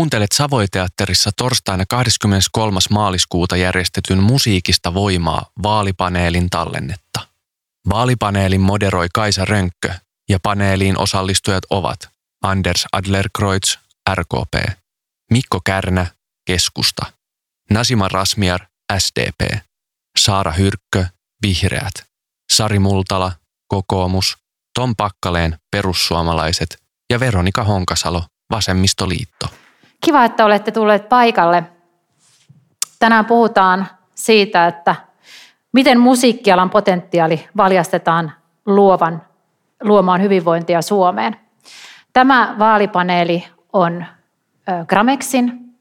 Kuuntelet Savoiteatterissa torstaina 23. maaliskuuta järjestetyn Musiikista voimaa vaalipaneelin tallennetta. Vaalipaneelin moderoi Kaisa Rönkkö ja paneeliin osallistujat ovat Anders Adlerkreutz, RKP, Mikko Kärnä, Keskusta, Nasima Rasmiar, SDP, Saara Hyrkkö, Vihreät, Sari Multala, Kokoomus, Tom Pakkaleen, Perussuomalaiset ja Veronika Honkasalo, Vasemmistoliitto. Kiva, että olette tulleet paikalle. Tänään puhutaan siitä, että miten musiikkialan potentiaali valjastetaan luovan, luomaan hyvinvointia Suomeen. Tämä vaalipaneeli on Gramexin,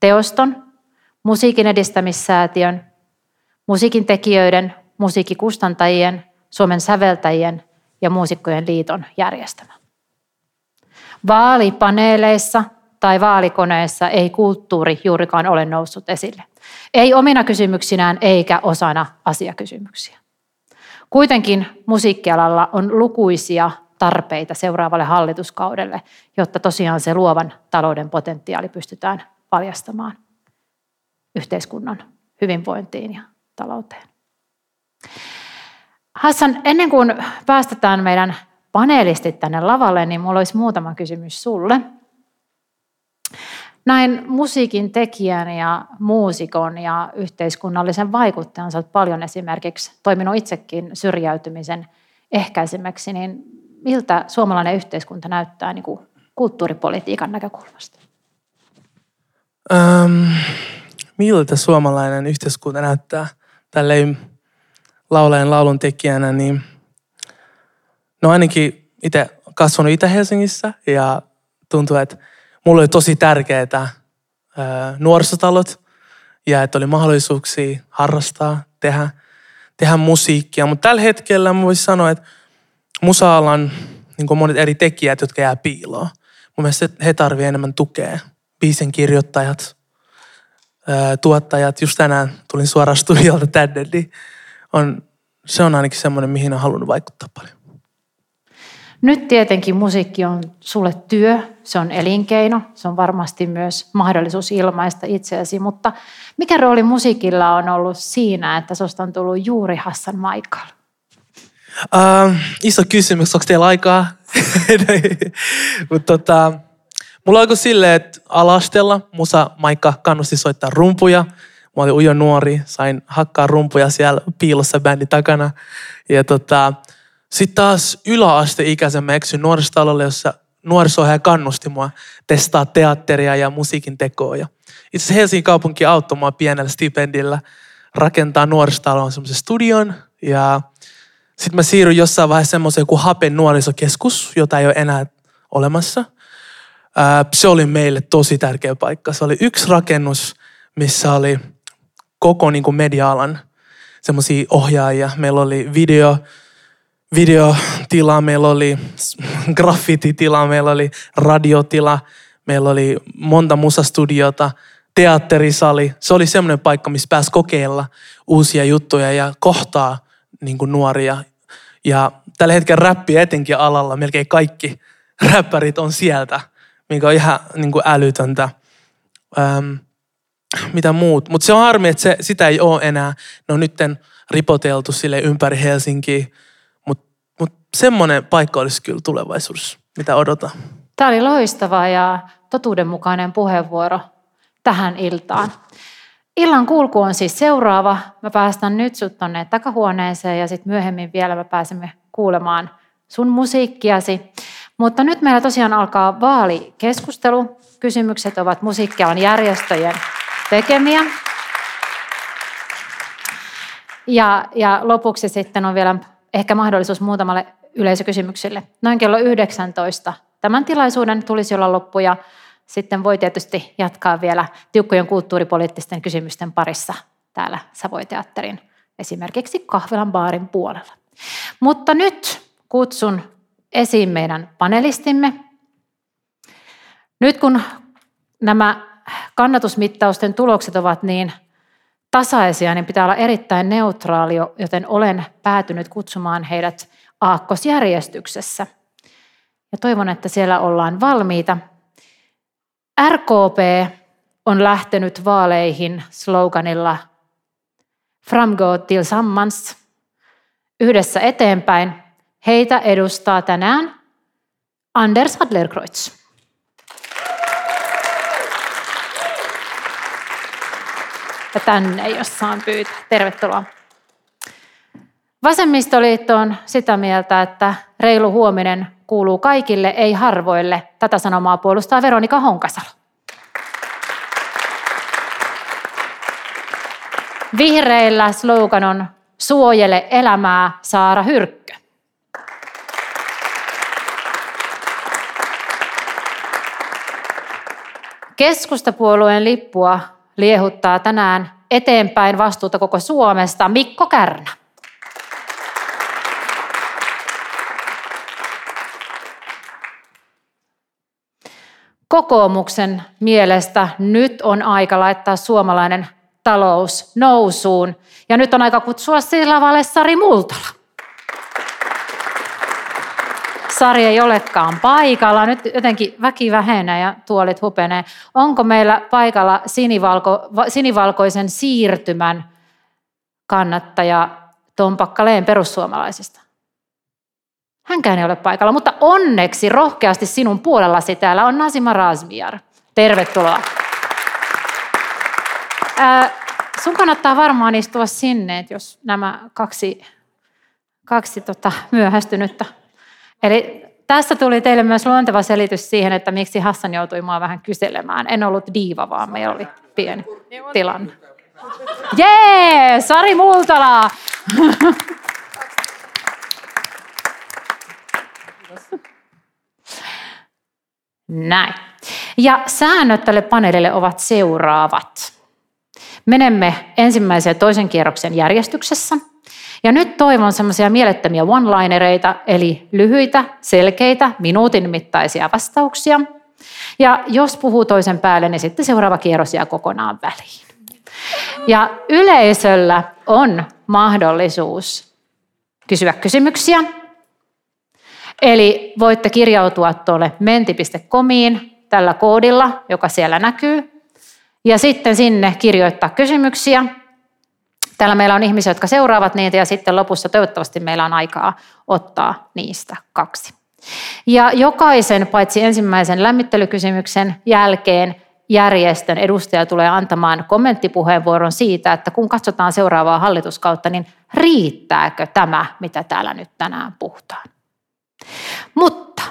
Teoston, Musiikin edistämissäätiön, musiikin tekijöiden, musiikkikustantajien, Suomen säveltäjien ja muusikkojen liiton järjestämä. Vaalipaneeleissa tai vaalikoneessa ei kulttuuri juurikaan ole noussut esille. Ei omina kysymyksinään eikä osana asiakysymyksiä. Kuitenkin musiikkialalla on lukuisia tarpeita seuraavalle hallituskaudelle, jotta tosiaan se luovan talouden potentiaali pystytään paljastamaan yhteiskunnan hyvinvointiin ja talouteen. Hassan, ennen kuin päästetään meidän panelistit tänne lavalle, niin minulla olisi muutama kysymys sulle. Näin musiikin tekijän ja muusikon ja yhteiskunnallisen vaikuttajan, olet paljon esimerkiksi toiminut itsekin syrjäytymisen ehkäisemäksi, niin miltä suomalainen yhteiskunta näyttää niin kuin kulttuuripolitiikan näkökulmasta? Ähm, miltä suomalainen yhteiskunta näyttää tälleen laulajan laulun tekijänä, niin no ainakin itse kasvanut Itä-Helsingissä ja tuntuu, että mulle oli tosi tärkeää nuorisotalot ja että oli mahdollisuuksia harrastaa, tehdä, tehdä musiikkia. Mutta tällä hetkellä mä voisin sanoa, että musa-alan niin monet eri tekijät, jotka jää piiloon. Mun mielestä he tarvitsevat enemmän tukea. Biisin kirjoittajat, tuottajat. Just tänään tulin suoraan studiolta tänne, niin on, se on ainakin semmoinen, mihin on halunnut vaikuttaa paljon. Nyt tietenkin musiikki on sulle työ, se on elinkeino, se on varmasti myös mahdollisuus ilmaista itseäsi, mutta mikä rooli musiikilla on ollut siinä, että susta on tullut juuri Hassan Michael? Uh, iso kysymys, onko teillä aikaa? mutta tota, mulla alkoi silleen, että alastella musa Maikka kannusti soittaa rumpuja. Mä olin ujo nuori, sain hakkaa rumpuja siellä piilossa bändin takana. Ja tota, sitten taas yläasteikäisen mä eksyin nuorisotalolle, jossa nuorisohjaaja kannusti mua testaa teatteria ja musiikin tekoa. Ja itse asiassa Helsingin kaupunki auttoi mua pienellä stipendillä rakentaa nuorisotaloon semmoisen studion. Ja sitten mä siirryin jossain vaiheessa semmoiseen kuin Hapen nuorisokeskus, jota ei ole enää olemassa. Se oli meille tosi tärkeä paikka. Se oli yksi rakennus, missä oli koko niin kuin media-alan semmoisia ohjaajia. Meillä oli video, videotila, meillä oli graffititila, meillä oli radiotila, meillä oli monta musastudiota, teatterisali. Se oli semmoinen paikka, missä pääsi kokeilla uusia juttuja ja kohtaa niin kuin nuoria. Ja tällä hetkellä räppi etenkin alalla, melkein kaikki räppärit on sieltä, mikä on ihan niin kuin älytöntä. Ähm, mitä muut. Mutta se on harmi, että se, sitä ei ole enää. Ne on nytten ripoteltu sille ympäri Helsinkiä. Semmoinen paikka olisi kyllä tulevaisuudessa, mitä odotan. Tämä oli loistava ja totuudenmukainen puheenvuoro tähän iltaan. Illan kulku on siis seuraava. Mä päästän nyt sut tonne takahuoneeseen ja sitten myöhemmin vielä me pääsemme kuulemaan sun musiikkiasi. Mutta nyt meillä tosiaan alkaa vaalikeskustelu. Kysymykset ovat musiikkialan järjestöjen tekemiä. Ja, ja lopuksi sitten on vielä ehkä mahdollisuus muutamalle yleisökysymykselle. Noin kello 19 tämän tilaisuuden tulisi olla loppu ja sitten voi tietysti jatkaa vielä tiukkojen kulttuuripoliittisten kysymysten parissa täällä Savoiteatterin esimerkiksi kahvilan baarin puolella. Mutta nyt kutsun esiin meidän panelistimme. Nyt kun nämä kannatusmittausten tulokset ovat niin tasaisia, niin pitää olla erittäin neutraali, joten olen päätynyt kutsumaan heidät aakkosjärjestyksessä. Ja toivon, että siellä ollaan valmiita. RKP on lähtenyt vaaleihin sloganilla Framgå tillsammans, yhdessä eteenpäin. Heitä edustaa tänään Anders Adlerkreutz. Ja tänne, jos saan pyytää. Tervetuloa. Vasemmistoliitto on sitä mieltä, että reilu huominen kuuluu kaikille, ei harvoille. Tätä sanomaa puolustaa Veronika Honkasalo. Vihreillä slogan on Suojele elämää, Saara Hyrkkö. Keskustapuolueen lippua liehuttaa tänään eteenpäin vastuuta koko Suomesta Mikko Kärnä. Kokoomuksen mielestä nyt on aika laittaa suomalainen talous nousuun. Ja nyt on aika kutsua sillä lavalle Sari Multala. Sari ei olekaan paikalla. Nyt jotenkin väki vähenee ja tuolit hupenee. Onko meillä paikalla sinivalko, sinivalkoisen siirtymän kannattaja Tom Pakkaleen perussuomalaisista? Hänkään ei ole paikalla, mutta onneksi rohkeasti sinun puolellasi täällä on Nasima Razmiar. Tervetuloa. Ää, sun kannattaa varmaan istua sinne, että jos nämä kaksi, kaksi tota, myöhästynyttä. Eli tässä tuli teille myös luonteva selitys siihen, että miksi Hassan joutui mua vähän kyselemään. En ollut diiva, vaan meillä oli pieni tilanne. Jee, Sari Multala! Näin. Ja säännöt tälle paneelille ovat seuraavat. Menemme ensimmäisen ja toisen kierroksen järjestyksessä. Ja nyt toivon semmoisia mielettömiä one-linereita, eli lyhyitä, selkeitä, minuutin mittaisia vastauksia. Ja jos puhuu toisen päälle, niin sitten seuraava kierros jää kokonaan väliin. Ja yleisöllä on mahdollisuus kysyä kysymyksiä. Eli voitte kirjautua tuolle menti.comiin tällä koodilla, joka siellä näkyy ja sitten sinne kirjoittaa kysymyksiä. Täällä meillä on ihmisiä, jotka seuraavat niitä ja sitten lopussa toivottavasti meillä on aikaa ottaa niistä kaksi. Ja jokaisen paitsi ensimmäisen lämmittelykysymyksen jälkeen järjestön edustaja tulee antamaan kommenttipuheenvuoron siitä, että kun katsotaan seuraavaa hallituskautta, niin riittääkö tämä, mitä täällä nyt tänään puhutaan. Mutta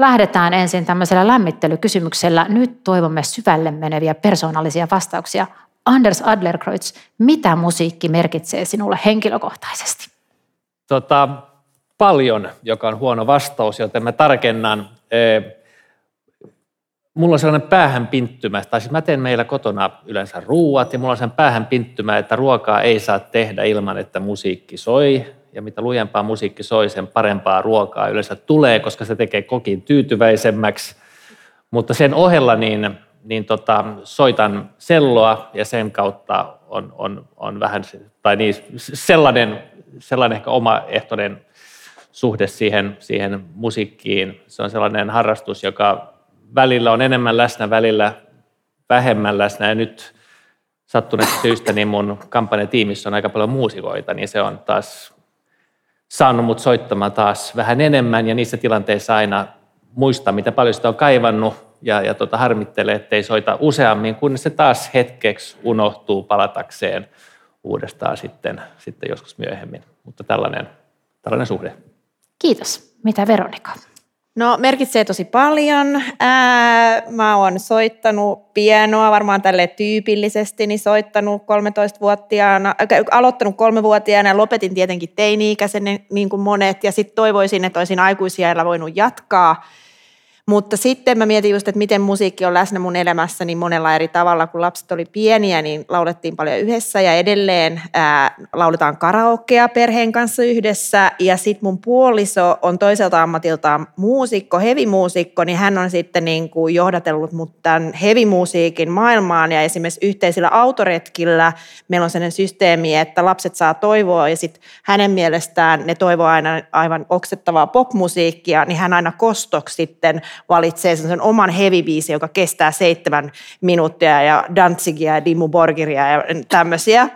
Lähdetään ensin tämmöisellä lämmittelykysymyksellä. Nyt toivomme syvälle meneviä persoonallisia vastauksia. Anders Adlerkreutz, mitä musiikki merkitsee sinulle henkilökohtaisesti? Tota, paljon, joka on huono vastaus, joten mä tarkennan. Mulla on sellainen päähänpinttymä, tai siis mä teen meillä kotona yleensä ruuat, ja mulla on sen päähänpinttymä, että ruokaa ei saa tehdä ilman, että musiikki soi ja mitä lujempaa musiikki soi, sen parempaa ruokaa yleensä tulee, koska se tekee kokin tyytyväisemmäksi. Mutta sen ohella niin, niin tota, soitan selloa ja sen kautta on, on, on vähän, tai niin, sellainen, sellainen ehkä omaehtoinen suhde siihen, siihen musiikkiin. Se on sellainen harrastus, joka välillä on enemmän läsnä, välillä vähemmän läsnä. Ja nyt sattuneesta syystä niin mun kampanjatiimissä on aika paljon muusikoita, niin se on taas saanut mut soittamaan taas vähän enemmän ja niissä tilanteissa aina muistaa, mitä paljon sitä on kaivannut ja, ja tota, harmittelee, ettei soita useammin, kun se taas hetkeksi unohtuu palatakseen uudestaan sitten, sitten joskus myöhemmin. Mutta tällainen, tällainen suhde. Kiitos. Mitä Veronika? No merkitsee tosi paljon. Ää, mä oon soittanut pienoa varmaan tälle tyypillisesti, niin soittanut 13-vuotiaana, äh, aloittanut kolmevuotiaana ja lopetin tietenkin teini-ikäisen niin kuin monet ja sitten toivoisin, että olisin aikuisia voinut jatkaa mutta sitten mä mietin just, että miten musiikki on läsnä mun elämässäni monella eri tavalla. Kun lapset oli pieniä, niin laulettiin paljon yhdessä ja edelleen ää, lauletaan karaokea perheen kanssa yhdessä. Ja sitten mun puoliso on toiselta ammatiltaan muusikko, hevimuusikko, niin hän on sitten niin kuin johdatellut mut tämän hevimusiikin maailmaan. Ja esimerkiksi yhteisillä autoretkillä meillä on sellainen systeemi, että lapset saa toivoa ja sitten hänen mielestään ne toivoo aina aivan oksettavaa popmusiikkia, niin hän aina kostoksi sitten valitsee sen oman heavy joka kestää seitsemän minuuttia ja Danzigia ja Dimmu Borgiria ja tämmöisiä.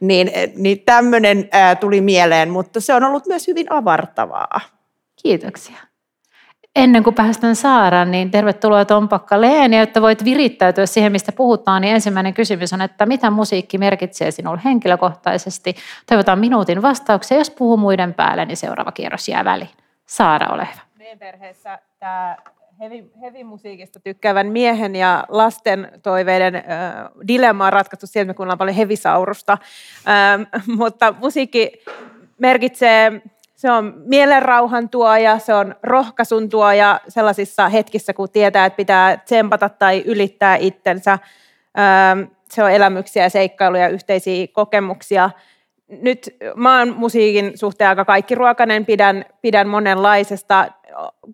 Niin, niin tämmöinen tuli mieleen, mutta se on ollut myös hyvin avartavaa. Kiitoksia. Ennen kuin päästään Saaraan, niin tervetuloa Tompakka Leen, ja jotta voit virittäytyä siihen, mistä puhutaan, niin ensimmäinen kysymys on, että mitä musiikki merkitsee sinulle henkilökohtaisesti? Toivotaan minuutin vastauksia, jos puhuu muiden päälle, niin seuraava kierros jää väliin. Saara, ole hyvä. Meidän perheessä tämä heavy, heavy musiikista tykkäävän miehen ja lasten toiveiden äh, dilemma on ratkaistu sieltä, että me kuunnellaan paljon hevisaurusta. Ähm, mutta musiikki merkitsee se on mielenrauhan tuoja, se on rohkaisun tuoja sellaisissa hetkissä, kun tietää, että pitää tsempata tai ylittää itsensä. Se on elämyksiä ja seikkailuja, yhteisiä kokemuksia. Nyt oon musiikin suhteen aika kaikkiruokainen, pidän, pidän monenlaisesta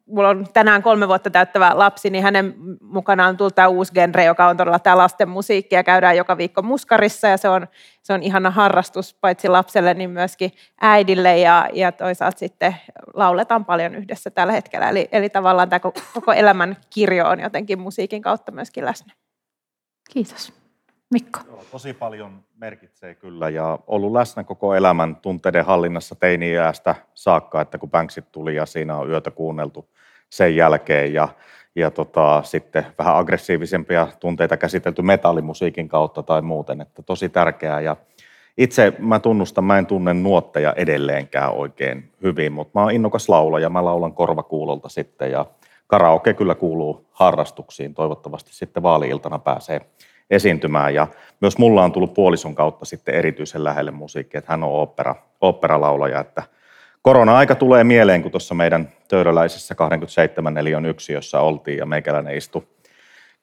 mulla on tänään kolme vuotta täyttävä lapsi, niin hänen mukanaan on tullut tämä uusi genre, joka on todella tämä lasten musiikki ja käydään joka viikko muskarissa ja se on, se on ihana harrastus paitsi lapselle, niin myöskin äidille ja, ja toisaalta sitten lauletaan paljon yhdessä tällä hetkellä. Eli, eli tavallaan tämä koko elämän kirjo on jotenkin musiikin kautta myöskin läsnä. Kiitos. Mikko. Joo, tosi paljon merkitsee kyllä ja ollut läsnä koko elämän tunteiden hallinnassa teini-iästä saakka, että kun Banksit tuli ja siinä on yötä kuunneltu sen jälkeen ja, ja tota, sitten vähän aggressiivisempia tunteita käsitelty metallimusiikin kautta tai muuten, että tosi tärkeää ja itse mä tunnustan, mä en tunne nuotteja edelleenkään oikein hyvin, mutta mä oon innokas laulaja, mä laulan korvakuulolta sitten ja karaoke kyllä kuuluu harrastuksiin, toivottavasti sitten vaali-iltana pääsee esiintymään. Ja myös mulla on tullut puolison kautta sitten erityisen lähelle musiikki, että hän on opera, operalaulaja. Että korona-aika tulee mieleen, kun tuossa meidän töydöläisessä 27 neliön yksiössä oltiin ja meikäläinen istui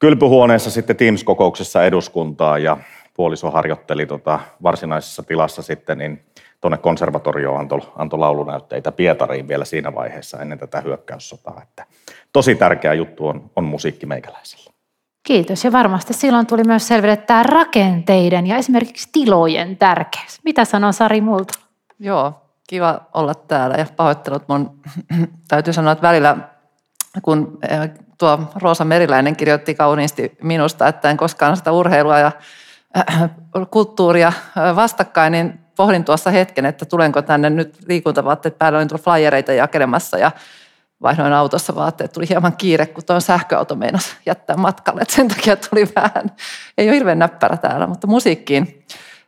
kylpyhuoneessa sitten Teams-kokouksessa eduskuntaa ja puoliso harjoitteli tota varsinaisessa tilassa sitten, niin tuonne konservatorioon antoi, antoi laulunäytteitä Pietariin vielä siinä vaiheessa ennen tätä hyökkäyssotaa. Että tosi tärkeä juttu on, on musiikki meikäläisellä. Kiitos. Ja varmasti silloin tuli myös selville tämä rakenteiden ja esimerkiksi tilojen tärkeys. Mitä sanoo Sari multa? Joo, kiva olla täällä ja pahoittelut mun, täytyy sanoa, että välillä kun eh, tuo Roosa Meriläinen kirjoitti kauniisti minusta, että en koskaan sitä urheilua ja äh, kulttuuria äh, vastakkain, niin pohdin tuossa hetken, että tulenko tänne nyt liikuntavaatteet päällä, olin tullut flyereita jakelemassa ja vaihdoin autossa vaatteet, tuli hieman kiire, kun tuon sähköauto meinasi jättää matkalle, että sen takia tuli vähän, ei ole hirveän näppärä täällä, mutta musiikkiin.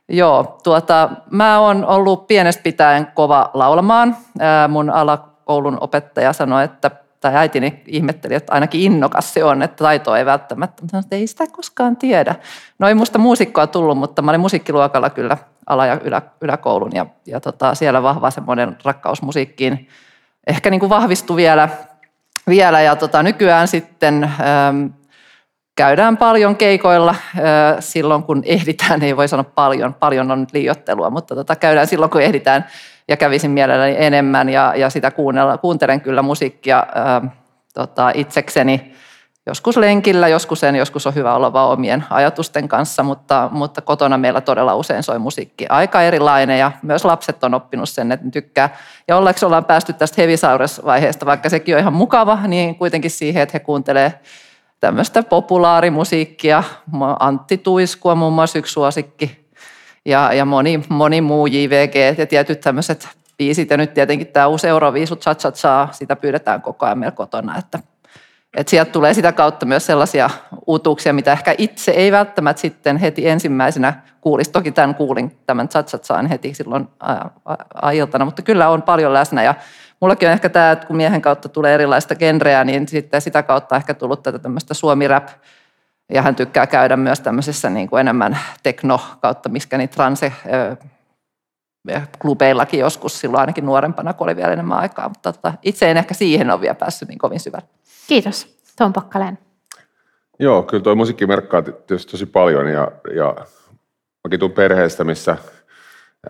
Joo, tuota, mä oon ollut pienestä pitäen kova laulamaan. mun alakoulun opettaja sanoi, että tai äitini ihmetteli, että ainakin innokas se on, että taito ei välttämättä. Mutta että ei sitä koskaan tiedä. No ei musta muusikkoa tullut, mutta mä olin musiikkiluokalla kyllä ala- ja ylä, yläkoulun ja, ja tota, siellä vahva semmoinen rakkaus musiikkiin ehkä niin kuin vahvistui vielä, vielä ja tota, nykyään sitten ähm, käydään paljon keikoilla äh, silloin, kun ehditään, ei voi sanoa paljon, paljon on nyt liiottelua, mutta tota, käydään silloin, kun ehditään ja kävisin mielelläni enemmän ja, ja sitä kuuntelen kyllä musiikkia äh, tota, itsekseni joskus lenkillä, joskus en, joskus on hyvä olla vaan omien ajatusten kanssa, mutta, mutta kotona meillä todella usein soi musiikki aika erilainen ja myös lapset on oppinut sen, että tykkää. Ja ollaanko ollaan päästy tästä Hevisaures-vaiheesta, vaikka sekin on ihan mukava, niin kuitenkin siihen, että he kuuntelee tämmöistä populaarimusiikkia, Antti Tuiskua muun muassa yksi suosikki ja, ja moni, moni muu JVG ja tietyt tämmöiset biisit ja nyt tietenkin tämä uusi Euroviisut cha cha sitä pyydetään koko ajan meillä kotona, että että sieltä tulee sitä kautta myös sellaisia uutuuksia, mitä ehkä itse ei välttämättä sitten heti ensimmäisenä kuulisi. Toki tämän kuulin, tämän Chatchatsaan heti silloin iltana, mutta kyllä on paljon läsnä. Ja mullakin on ehkä tämä, että kun miehen kautta tulee erilaista genreä, niin sitten sitä kautta ehkä tullut tätä tämmöistä suomi-rap, ja hän tykkää käydä myös tämmöisessä niin kuin enemmän tekno kautta, miskä niin transe klubeillakin joskus silloin ainakin nuorempana, kun oli vielä enemmän aikaa. Mutta tota, itse en ehkä siihen ole vielä päässyt niin kovin syvälle. Kiitos. Tom Pakkaleen. Joo, kyllä tuo musiikki merkkaa tietysti tosi paljon ja, ja mäkin tuun perheestä, missä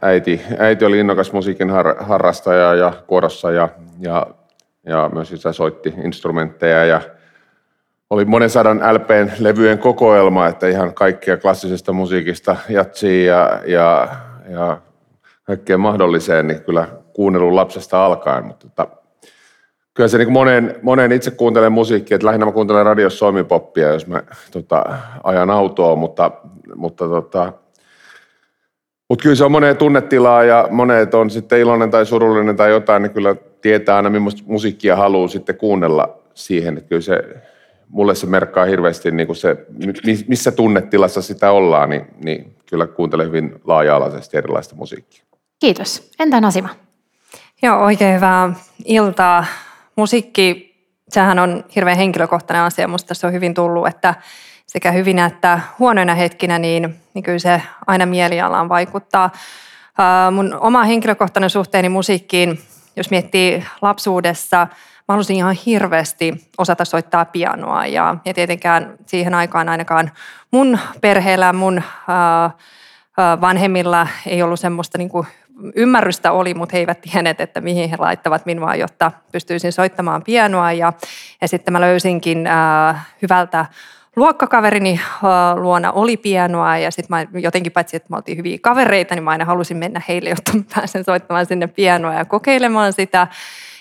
äiti, äiti oli innokas musiikin har, harrastaja ja kuorossa ja, ja, ja myös sitä soitti instrumentteja ja oli monen sadan LPn levyjen kokoelma, että ihan kaikkia klassisesta musiikista jatsiin ja, ja, ja kaikkeen mahdolliseen, niin kyllä kuunnellut lapsesta alkaen, mutta tota, kyllä se niin monen, monen itse kuuntelen musiikkia, että lähinnä mä kuuntelen radiossa soimipoppia, jos mä tota, ajan autoa, mutta, mutta tota, mutta kyllä se on moneen tunnetilaa ja monet on sitten iloinen tai surullinen tai jotain, niin kyllä tietää aina, millaista musiikkia haluaa sitten kuunnella siihen. Että kyllä se, mulle se merkkaa hirveästi niin kuin se, missä tunnetilassa sitä ollaan, niin, niin kyllä kuuntelen hyvin laaja-alaisesti erilaista musiikkia. Kiitos. Entä Nasima? Joo, oikein hyvää iltaa. Musiikki, sehän on hirveän henkilökohtainen asia. Musta tässä on hyvin tullut, että sekä hyvinä että huonoina hetkinä, niin, niin kyllä se aina mielialaan vaikuttaa. mun oma henkilökohtainen suhteeni musiikkiin, jos miettii lapsuudessa, mä halusin ihan hirveästi osata soittaa pianoa ja, ja tietenkään siihen aikaan ainakaan mun perheellä, mun ää, vanhemmilla ei ollut semmoista niin kuin ymmärrystä oli, mutta he eivät tienneet, että mihin he laittavat minua, jotta pystyisin soittamaan pianoa. Ja, ja sitten mä löysinkin äh, hyvältä luokkakaverini luona oli pianoa ja sitten mä jotenkin paitsi, että me oltiin hyviä kavereita, niin mä aina halusin mennä heille, jotta pääsen soittamaan sinne pianoa ja kokeilemaan sitä.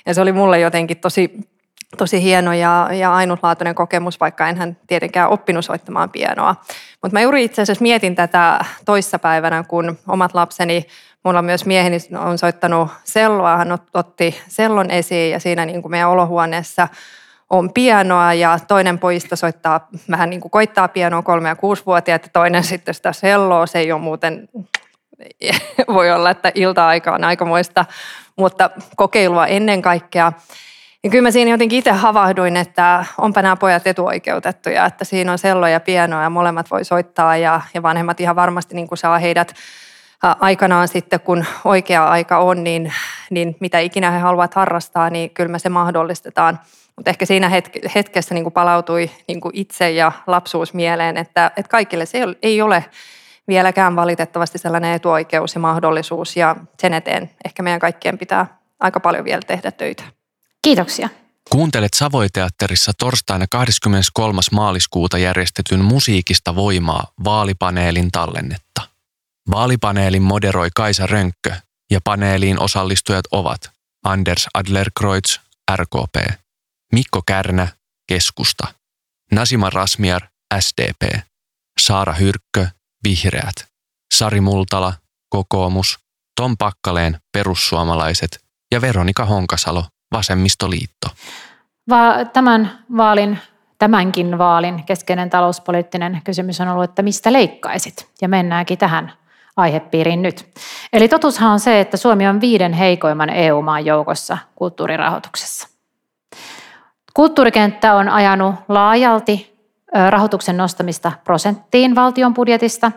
Ja se oli mulle jotenkin tosi, tosi hieno ja, ja ainutlaatuinen kokemus, vaikka enhän tietenkään oppinut soittamaan pianoa. Mutta mä juuri itse asiassa mietin tätä toissapäivänä, kun omat lapseni, mulla myös mieheni on soittanut selloa, hän otti sellon esiin ja siinä niin kuin meidän olohuoneessa – on pianoa ja toinen pojista soittaa, vähän niin kuin koittaa pianoa kolme- ja kuusivuotiaat ja toinen sitten sitä selloa. Se ei ole muuten, voi olla, että ilta-aika on aikamoista, mutta kokeilua ennen kaikkea. Ja kyllä mä siinä jotenkin itse havahduin, että onpa nämä pojat etuoikeutettuja, että siinä on sello ja pianoa ja molemmat voi soittaa ja, ja vanhemmat ihan varmasti niin kuin saa heidät aikanaan sitten, kun oikea aika on, niin, niin mitä ikinä he haluavat harrastaa, niin kyllä me se mahdollistetaan. Mutta ehkä siinä hetkessä niin kuin palautui niin kuin itse ja lapsuus mieleen, että, että kaikille se ei ole vieläkään valitettavasti sellainen etuoikeus ja mahdollisuus ja sen eteen ehkä meidän kaikkien pitää aika paljon vielä tehdä töitä. Kiitoksia. Kuuntelet Savoiteatterissa torstaina 23. maaliskuuta järjestetyn Musiikista voimaa vaalipaneelin tallennetta. Vaalipaneelin moderoi Kaisa Rönkkö ja paneeliin osallistujat ovat Anders Adlerkreutz, RKP, Mikko Kärnä, keskusta. Nasima Rasmiar, SDP. Saara Hyrkkö, vihreät. Sari Multala, kokoomus. Tom Pakkaleen, perussuomalaiset. Ja Veronika Honkasalo, vasemmistoliitto. Va- tämän vaalin, tämänkin vaalin keskeinen talouspoliittinen kysymys on ollut, että mistä leikkaisit? Ja mennäänkin tähän aihepiiriin nyt. Eli totuushan on se, että Suomi on viiden heikoimman EU-maan joukossa kulttuurirahoituksessa. Kulttuurikenttä on ajanut laajalti rahoituksen nostamista prosenttiin valtion budjetista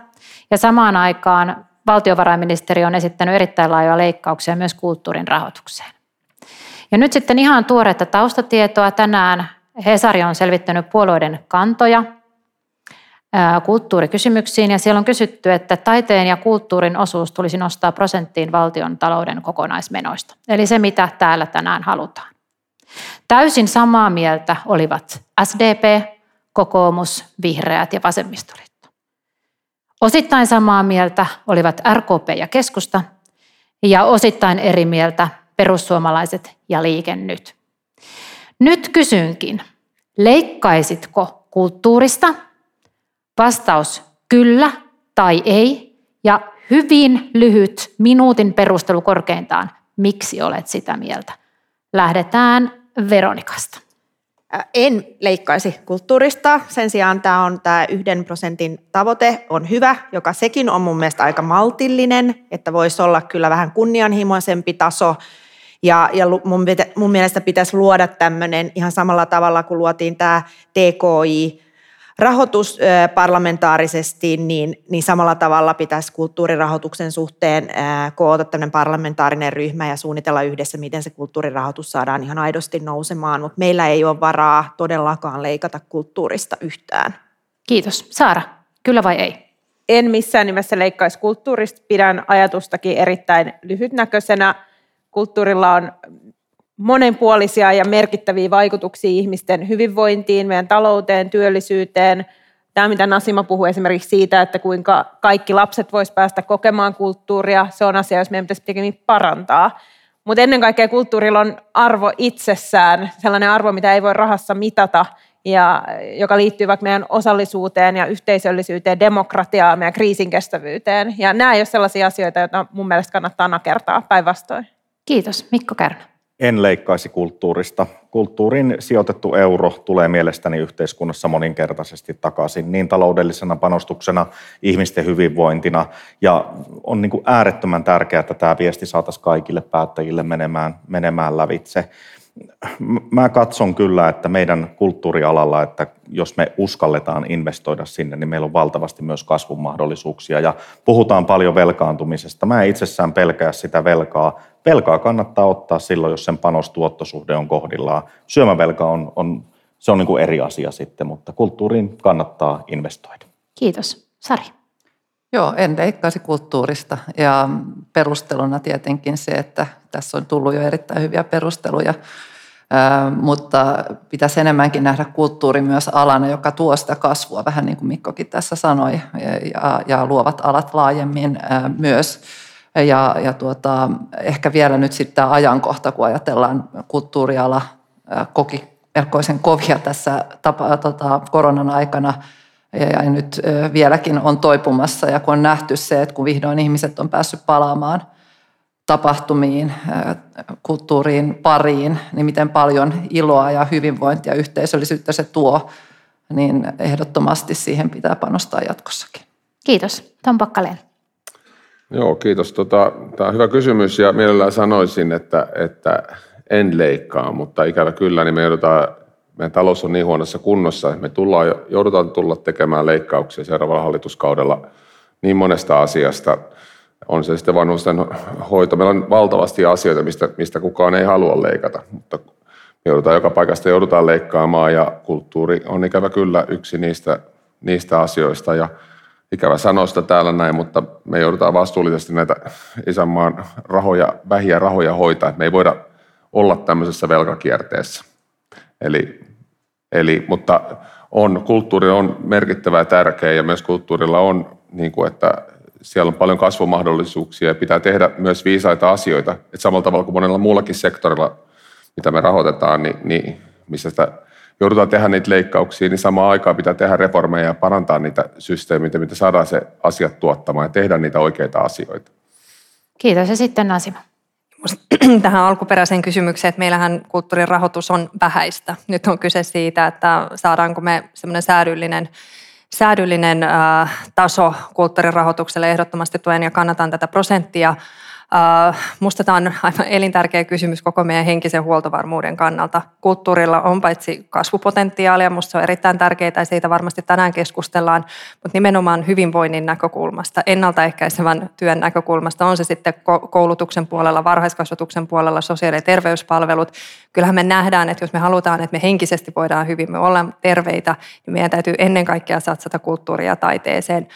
ja samaan aikaan valtiovarainministeri on esittänyt erittäin laajoja leikkauksia myös kulttuurin rahoitukseen. Ja nyt sitten ihan tuoretta taustatietoa. Tänään Hesari on selvittänyt puolueiden kantoja kulttuurikysymyksiin ja siellä on kysytty, että taiteen ja kulttuurin osuus tulisi nostaa prosenttiin valtion talouden kokonaismenoista. Eli se, mitä täällä tänään halutaan. Täysin samaa mieltä olivat SDP, kokoomus, vihreät ja vasemmistoliitto. Osittain samaa mieltä olivat RKP ja keskusta ja osittain eri mieltä perussuomalaiset ja liike nyt. Nyt kysynkin, leikkaisitko kulttuurista? Vastaus kyllä tai ei ja hyvin lyhyt minuutin perustelu korkeintaan, miksi olet sitä mieltä. Lähdetään Veronikasta. En leikkaisi kulttuurista. Sen sijaan tämä on tämä yhden prosentin tavoite on hyvä, joka sekin on mun mielestä aika maltillinen, että voisi olla kyllä vähän kunnianhimoisempi taso. Ja, ja mun, mun mielestä pitäisi luoda tämmöinen ihan samalla tavalla kuin luotiin tämä TKI, rahoitus parlamentaarisesti, niin, niin samalla tavalla pitäisi kulttuurirahoituksen suhteen koota tämmöinen parlamentaarinen ryhmä ja suunnitella yhdessä, miten se kulttuurirahoitus saadaan ihan aidosti nousemaan, mutta meillä ei ole varaa todellakaan leikata kulttuurista yhtään. Kiitos. Saara, kyllä vai ei? En missään nimessä leikkaisi kulttuurista. Pidän ajatustakin erittäin lyhytnäköisenä. Kulttuurilla on monenpuolisia ja merkittäviä vaikutuksia ihmisten hyvinvointiin, meidän talouteen, työllisyyteen. Tämä, mitä Nasima puhui esimerkiksi siitä, että kuinka kaikki lapset voisivat päästä kokemaan kulttuuria, se on asia, jos meidän pitäisi pikemmin parantaa. mutta ennen kaikkea kulttuurilla on arvo itsessään, sellainen arvo, mitä ei voi rahassa mitata, ja joka liittyy vaikka meidän osallisuuteen ja yhteisöllisyyteen, demokratiaan, meidän kriisinkestävyyteen. Ja nämä ei ole sellaisia asioita, joita mun mielestä kannattaa nakertaa päinvastoin. Kiitos. Mikko Kärnä en leikkaisi kulttuurista. Kulttuurin sijoitettu euro tulee mielestäni yhteiskunnassa moninkertaisesti takaisin niin taloudellisena panostuksena, ihmisten hyvinvointina ja on niin kuin äärettömän tärkeää, että tämä viesti saataisiin kaikille päättäjille menemään, menemään lävitse mä katson kyllä, että meidän kulttuurialalla, että jos me uskalletaan investoida sinne, niin meillä on valtavasti myös kasvun mahdollisuuksia. Ja puhutaan paljon velkaantumisesta. Mä en itsessään pelkää sitä velkaa. Velkaa kannattaa ottaa silloin, jos sen panostuottosuhde on kohdillaan. Syömävelka on, on, se on niin kuin eri asia sitten, mutta kulttuuriin kannattaa investoida. Kiitos. Sari. Joo, en leikkaisi kulttuurista ja perusteluna tietenkin se, että tässä on tullut jo erittäin hyviä perusteluja, mutta pitäisi enemmänkin nähdä kulttuuri myös alana, joka tuo sitä kasvua, vähän niin kuin Mikkokin tässä sanoi, ja, ja luovat alat laajemmin myös. Ja, ja tuota, ehkä vielä nyt sitten tämä ajankohta, kun ajatellaan kulttuuriala koki melkoisen kovia tässä tapa, tota, koronan aikana – ja nyt vieläkin on toipumassa ja kun on nähty se, että kun vihdoin ihmiset on päässyt palaamaan tapahtumiin, kulttuuriin, pariin, niin miten paljon iloa ja hyvinvointia ja yhteisöllisyyttä se tuo, niin ehdottomasti siihen pitää panostaa jatkossakin. Kiitos. Tom Pakkaleen. Joo, kiitos. Tota, Tämä on hyvä kysymys ja mielellään sanoisin, että, että en leikkaa, mutta ikävä kyllä, niin me joudutaan meidän talous on niin huonossa kunnossa, että me tullaan, joudutaan tulla tekemään leikkauksia seuraavalla hallituskaudella niin monesta asiasta. On se sitten vanhusten hoito. Meillä on valtavasti asioita, mistä, mistä kukaan ei halua leikata, mutta me joudutaan joka paikasta joudutaan leikkaamaan ja kulttuuri on ikävä kyllä yksi niistä, niistä asioista. Ja ikävä sanoa sitä täällä näin, mutta me joudutaan vastuullisesti näitä isänmaan rahoja, vähiä rahoja hoitaa. Me ei voida olla tämmöisessä velkakierteessä. Eli Eli, mutta on, kulttuuri on merkittävä ja tärkeä ja myös kulttuurilla on, niin kuin, että siellä on paljon kasvumahdollisuuksia ja pitää tehdä myös viisaita asioita. Et samalla tavalla kuin monella muullakin sektorilla, mitä me rahoitetaan, niin, niin missä sitä joudutaan tehdä niitä leikkauksia, niin samaan aikaan pitää tehdä reformeja ja parantaa niitä systeemeitä, mitä saadaan se asiat tuottamaan ja tehdä niitä oikeita asioita. Kiitos ja sitten Nasima. tähän alkuperäiseen kysymykseen, että meillähän kulttuurin rahoitus on vähäistä. Nyt on kyse siitä, että saadaanko me semmoinen säädyllinen, säädyllinen äh, taso kulttuurin rahoitukselle. Ehdottomasti tuen ja kannatan tätä prosenttia. Uh, musta tämä on aivan elintärkeä kysymys koko meidän henkisen huoltovarmuuden kannalta. Kulttuurilla on paitsi kasvupotentiaalia, musta se on erittäin tärkeää ja siitä varmasti tänään keskustellaan, mutta nimenomaan hyvinvoinnin näkökulmasta, ennaltaehkäisevän työn näkökulmasta, on se sitten koulutuksen puolella, varhaiskasvatuksen puolella, sosiaali- ja terveyspalvelut. Kyllähän me nähdään, että jos me halutaan, että me henkisesti voidaan hyvin, me ollaan terveitä, niin meidän täytyy ennen kaikkea satsata kulttuuria taiteeseen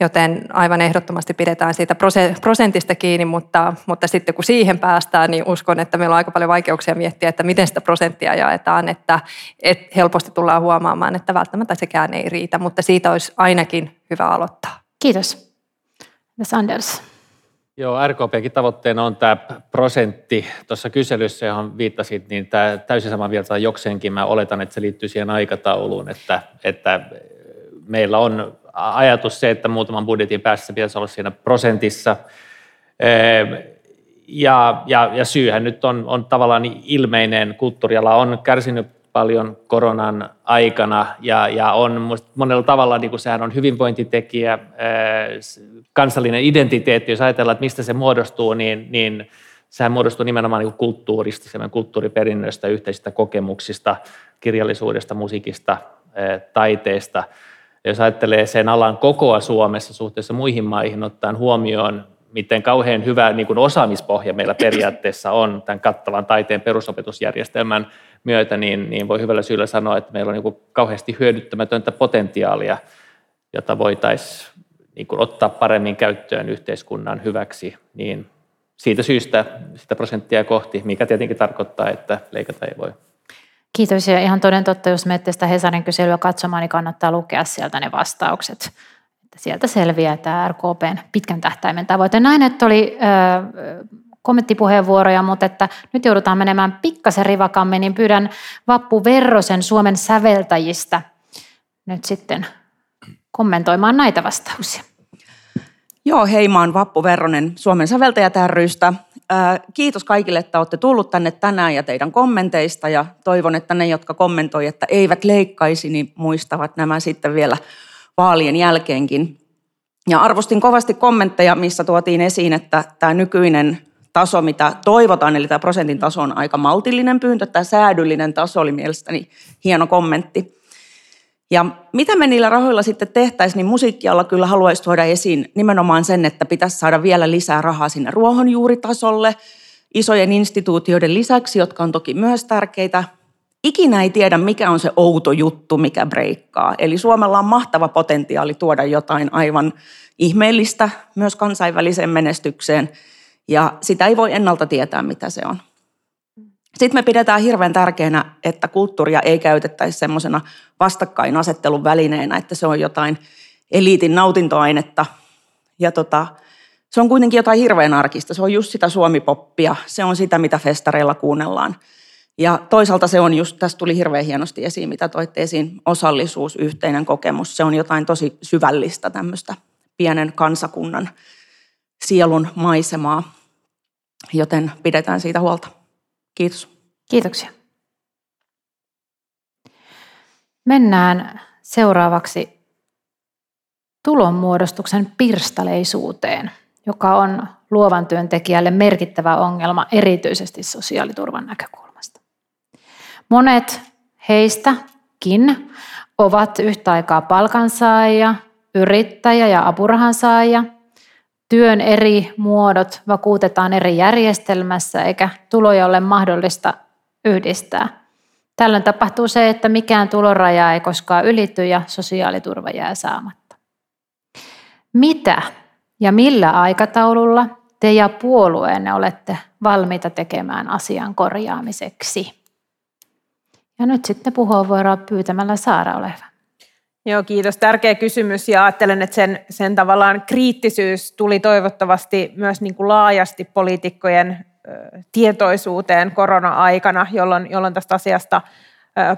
joten aivan ehdottomasti pidetään siitä prosentista kiinni, mutta, mutta sitten kun siihen päästään, niin uskon, että meillä on aika paljon vaikeuksia miettiä, että miten sitä prosenttia jaetaan, että, että helposti tullaan huomaamaan, että välttämättä sekään ei riitä, mutta siitä olisi ainakin hyvä aloittaa. Kiitos. Sanders. Joo, RKPkin tavoitteena on tämä prosentti. Tuossa kyselyssä, johon viittasit, niin tämä täysin sama mieltä jokseenkin. Mä oletan, että se liittyy siihen aikatauluun, että, että meillä on ajatus se, että muutaman budjetin päässä pitäisi olla siinä prosentissa. Ehm, ja, ja, ja syyhän nyt on, on tavallaan ilmeinen. Kulttuuriala on kärsinyt paljon koronan aikana ja, ja on monella tavalla, niin kuin sehän on hyvinvointitekijä, ehm, kansallinen identiteetti, jos ajatellaan, että mistä se muodostuu, niin, niin sehän muodostuu nimenomaan niin kulttuurista, kulttuuriperinnöstä, yhteisistä kokemuksista, kirjallisuudesta, musiikista, ehm, taiteesta – jos ajattelee sen alan kokoa Suomessa suhteessa muihin maihin, ottaen huomioon, miten kauhean hyvä niin kuin osaamispohja meillä periaatteessa on tämän kattavan taiteen perusopetusjärjestelmän myötä, niin, niin voi hyvällä syyllä sanoa, että meillä on niin kuin kauheasti hyödyttämätöntä potentiaalia, jota voitaisiin niin kuin ottaa paremmin käyttöön yhteiskunnan hyväksi, niin siitä syystä sitä prosenttia kohti, mikä tietenkin tarkoittaa, että leikata ei voi. Kiitos ja ihan toden totta, jos menette sitä Hesarin kyselyä katsomaan, niin kannattaa lukea sieltä ne vastaukset. Että sieltä selviää tämä RKPn pitkän tähtäimen tavoite. Näin, että oli kommenttipuheenvuoroja, mutta että nyt joudutaan menemään pikkasen rivakammin, niin pyydän Vappu Verrosen Suomen säveltäjistä nyt sitten kommentoimaan näitä vastauksia. Joo, hei, mä oon Vappu Verronen Suomen säveltäjät rystä. Kiitos kaikille, että olette tullut tänne tänään ja teidän kommenteista ja toivon, että ne, jotka kommentoi, että eivät leikkaisi, niin muistavat nämä sitten vielä vaalien jälkeenkin. Ja arvostin kovasti kommentteja, missä tuotiin esiin, että tämä nykyinen taso, mitä toivotaan, eli tämä prosentin taso on aika maltillinen pyyntö. Tämä säädyllinen taso oli mielestäni hieno kommentti. Ja mitä me niillä rahoilla sitten tehtäisiin, niin musiikkialla kyllä haluaisi tuoda esiin nimenomaan sen, että pitäisi saada vielä lisää rahaa sinne ruohonjuuritasolle, isojen instituutioiden lisäksi, jotka on toki myös tärkeitä. Ikinä ei tiedä, mikä on se outo juttu, mikä breikkaa. Eli Suomella on mahtava potentiaali tuoda jotain aivan ihmeellistä myös kansainväliseen menestykseen, ja sitä ei voi ennalta tietää, mitä se on. Sitten me pidetään hirveän tärkeänä, että kulttuuria ei käytettäisi semmoisena vastakkainasettelun välineenä, että se on jotain eliitin nautintoainetta. Ja tota, se on kuitenkin jotain hirveän arkista. Se on just sitä suomipoppia. Se on sitä, mitä festareilla kuunnellaan. Ja toisaalta se on just, tässä tuli hirveän hienosti esiin, mitä toitte esiin, osallisuus, yhteinen kokemus. Se on jotain tosi syvällistä tämmöistä pienen kansakunnan sielun maisemaa, joten pidetään siitä huolta. Kiitos. Kiitoksia. Mennään seuraavaksi tulonmuodostuksen pirstaleisuuteen, joka on luovan työntekijälle merkittävä ongelma erityisesti sosiaaliturvan näkökulmasta. Monet heistäkin ovat yhtä aikaa palkansaajia, yrittäjä ja apurahansaajia – työn eri muodot vakuutetaan eri järjestelmässä eikä tuloja ole mahdollista yhdistää. Tällöin tapahtuu se, että mikään tuloraja ei koskaan ylity ja sosiaaliturva jää saamatta. Mitä ja millä aikataululla te ja puolueenne olette valmiita tekemään asian korjaamiseksi? Ja nyt sitten puheenvuoroa pyytämällä Saara oleva. Joo, kiitos. Tärkeä kysymys ja ajattelen, että sen, sen tavallaan kriittisyys tuli toivottavasti myös niin kuin laajasti poliitikkojen tietoisuuteen korona-aikana, jolloin, jolloin tästä asiasta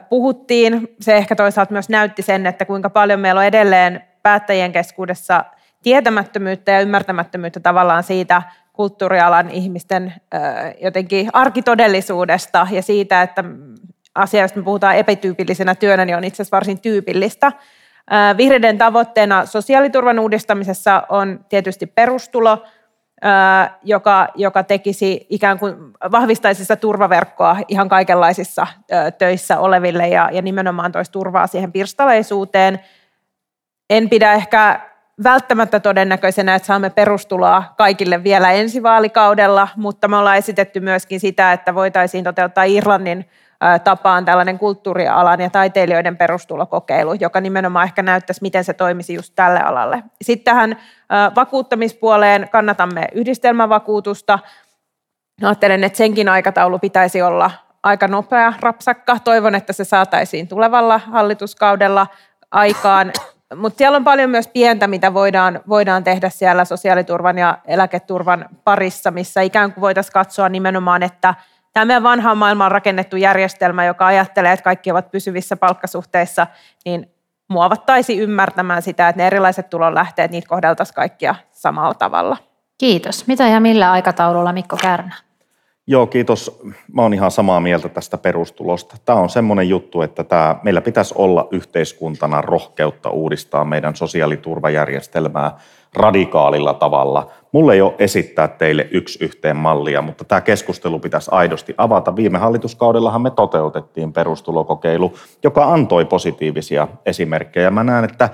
puhuttiin. Se ehkä toisaalta myös näytti sen, että kuinka paljon meillä on edelleen päättäjien keskuudessa tietämättömyyttä ja ymmärtämättömyyttä tavallaan siitä kulttuurialan ihmisten jotenkin arkitodellisuudesta ja siitä, että asia, jos me puhutaan epätyypillisenä työnä, niin on itse asiassa varsin tyypillistä. Vihreiden tavoitteena sosiaaliturvan uudistamisessa on tietysti perustulo, joka, joka tekisi ikään kuin vahvistaisi sitä turvaverkkoa ihan kaikenlaisissa töissä oleville ja, ja nimenomaan toisi turvaa siihen pirstaleisuuteen. En pidä ehkä välttämättä todennäköisenä, että saamme perustuloa kaikille vielä ensi vaalikaudella, mutta me ollaan esitetty myöskin sitä, että voitaisiin toteuttaa Irlannin tapaan tällainen kulttuurialan ja taiteilijoiden perustulokokeilu, joka nimenomaan ehkä näyttäisi, miten se toimisi just tälle alalle. Sitten tähän vakuuttamispuoleen kannatamme yhdistelmävakuutusta. Ajattelen, että senkin aikataulu pitäisi olla aika nopea, rapsakka. Toivon, että se saataisiin tulevalla hallituskaudella aikaan. Mutta siellä on paljon myös pientä, mitä voidaan, voidaan tehdä siellä sosiaaliturvan ja eläketurvan parissa, missä ikään kuin voitaisiin katsoa nimenomaan, että – tämä meidän vanhaan maailmaan rakennettu järjestelmä, joka ajattelee, että kaikki ovat pysyvissä palkkasuhteissa, niin muovattaisi ymmärtämään sitä, että ne erilaiset tulonlähteet, niitä kohdeltaisiin kaikkia samalla tavalla. Kiitos. Mitä ja millä aikataululla Mikko Kärnä? Joo, kiitos. Mä oon ihan samaa mieltä tästä perustulosta. Tämä on semmoinen juttu, että tämä, meillä pitäisi olla yhteiskuntana rohkeutta uudistaa meidän sosiaaliturvajärjestelmää radikaalilla tavalla. Mulle ei ole esittää teille yksi yhteen mallia, mutta tämä keskustelu pitäisi aidosti avata. Viime hallituskaudellahan me toteutettiin perustulokokeilu, joka antoi positiivisia esimerkkejä. Mä näen, että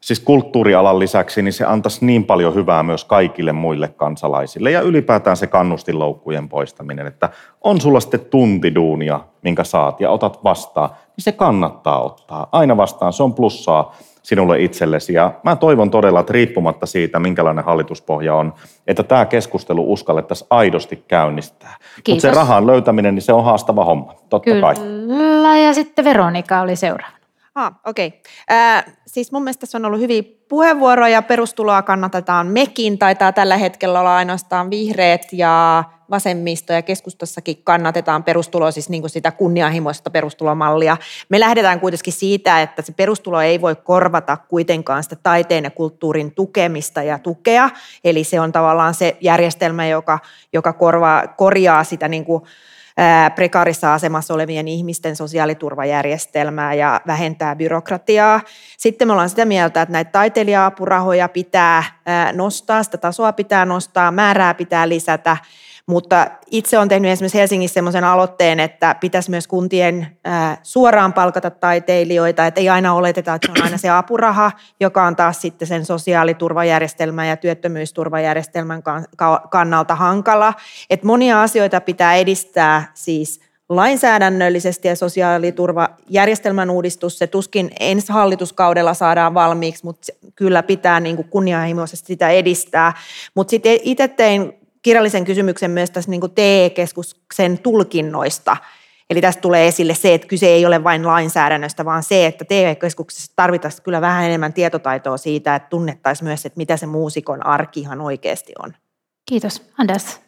siis kulttuurialan lisäksi, niin se antaisi niin paljon hyvää myös kaikille muille kansalaisille ja ylipäätään se kannustinloukkujen poistaminen, että on sulla sitten tuntiduunia, minkä saat ja otat vastaan, niin se kannattaa ottaa. Aina vastaan, se on plussaa sinulle itsellesi. Ja mä toivon todella, että riippumatta siitä, minkälainen hallituspohja on, että tämä keskustelu uskallettaisiin aidosti käynnistää. Mutta se rahan löytäminen, niin se on haastava homma, totta Kyllä. kai. Kyllä, ja sitten Veronika oli seuraava. Ah, okei. Okay. Äh, siis mun mielestä tässä on ollut hyviä puheenvuoroja. Perustuloa kannatetaan mekin. Taitaa tällä hetkellä olla ainoastaan vihreät ja vasemmisto ja keskustassakin kannatetaan perustuloa, siis niin kuin sitä kunnianhimoista perustulomallia. Me lähdetään kuitenkin siitä, että se perustulo ei voi korvata kuitenkaan sitä taiteen ja kulttuurin tukemista ja tukea. Eli se on tavallaan se järjestelmä, joka, joka korvaa, korjaa sitä niin kuin prekaarissa asemassa olevien ihmisten sosiaaliturvajärjestelmää ja vähentää byrokratiaa. Sitten me ollaan sitä mieltä, että näitä taiteilija-apurahoja pitää nostaa, sitä tasoa pitää nostaa, määrää pitää lisätä – mutta itse olen tehnyt esimerkiksi Helsingissä sellaisen aloitteen, että pitäisi myös kuntien suoraan palkata taiteilijoita, että ei aina oleteta, että se on aina se apuraha, joka on taas sitten sen sosiaaliturvajärjestelmän ja työttömyysturvajärjestelmän kannalta hankala. Että monia asioita pitää edistää siis lainsäädännöllisesti ja sosiaaliturvajärjestelmän uudistus, se tuskin ensi hallituskaudella saadaan valmiiksi, mutta kyllä pitää niin kuin kunnianhimoisesti sitä edistää. Mutta sitten itse tein kirjallisen kysymyksen myös tässä niin TE-keskuksen tulkinnoista. Eli tästä tulee esille se, että kyse ei ole vain lainsäädännöstä, vaan se, että TE-keskuksessa tarvitaan kyllä vähän enemmän tietotaitoa siitä, että tunnettaisiin myös, että mitä se muusikon arki ihan oikeasti on. Kiitos. Anders.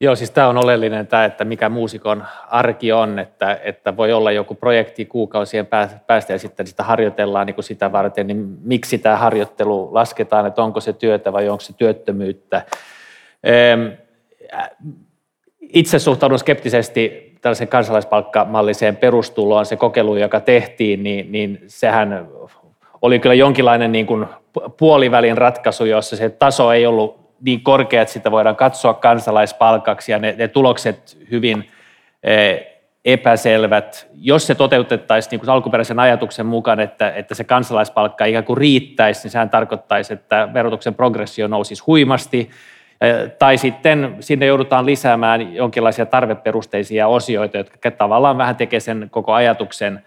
Joo, siis tämä on oleellinen tämä, että mikä muusikon arki on, että, että voi olla joku projekti kuukausien päästä ja sitten sitä harjoitellaan niin kuin sitä varten, niin miksi tämä harjoittelu lasketaan, että onko se työtä vai onko se työttömyyttä. Itse suhtaudun skeptisesti tällaisen kansalaispalkkamalliseen perustuloon. Se kokeilu, joka tehtiin, niin, niin sehän oli kyllä jonkinlainen niin kuin puolivälin ratkaisu, jossa se taso ei ollut niin korkea, että sitä voidaan katsoa kansalaispalkaksi ja ne, ne tulokset hyvin epäselvät. Jos se toteutettaisiin niin kuin alkuperäisen ajatuksen mukaan, että, että se kansalaispalkka ikään kuin riittäisi, niin sehän tarkoittaisi, että verotuksen progressio nousisi huimasti, tai sitten sinne joudutaan lisäämään jonkinlaisia tarveperusteisia osioita, jotka tavallaan vähän tekee sen koko ajatuksen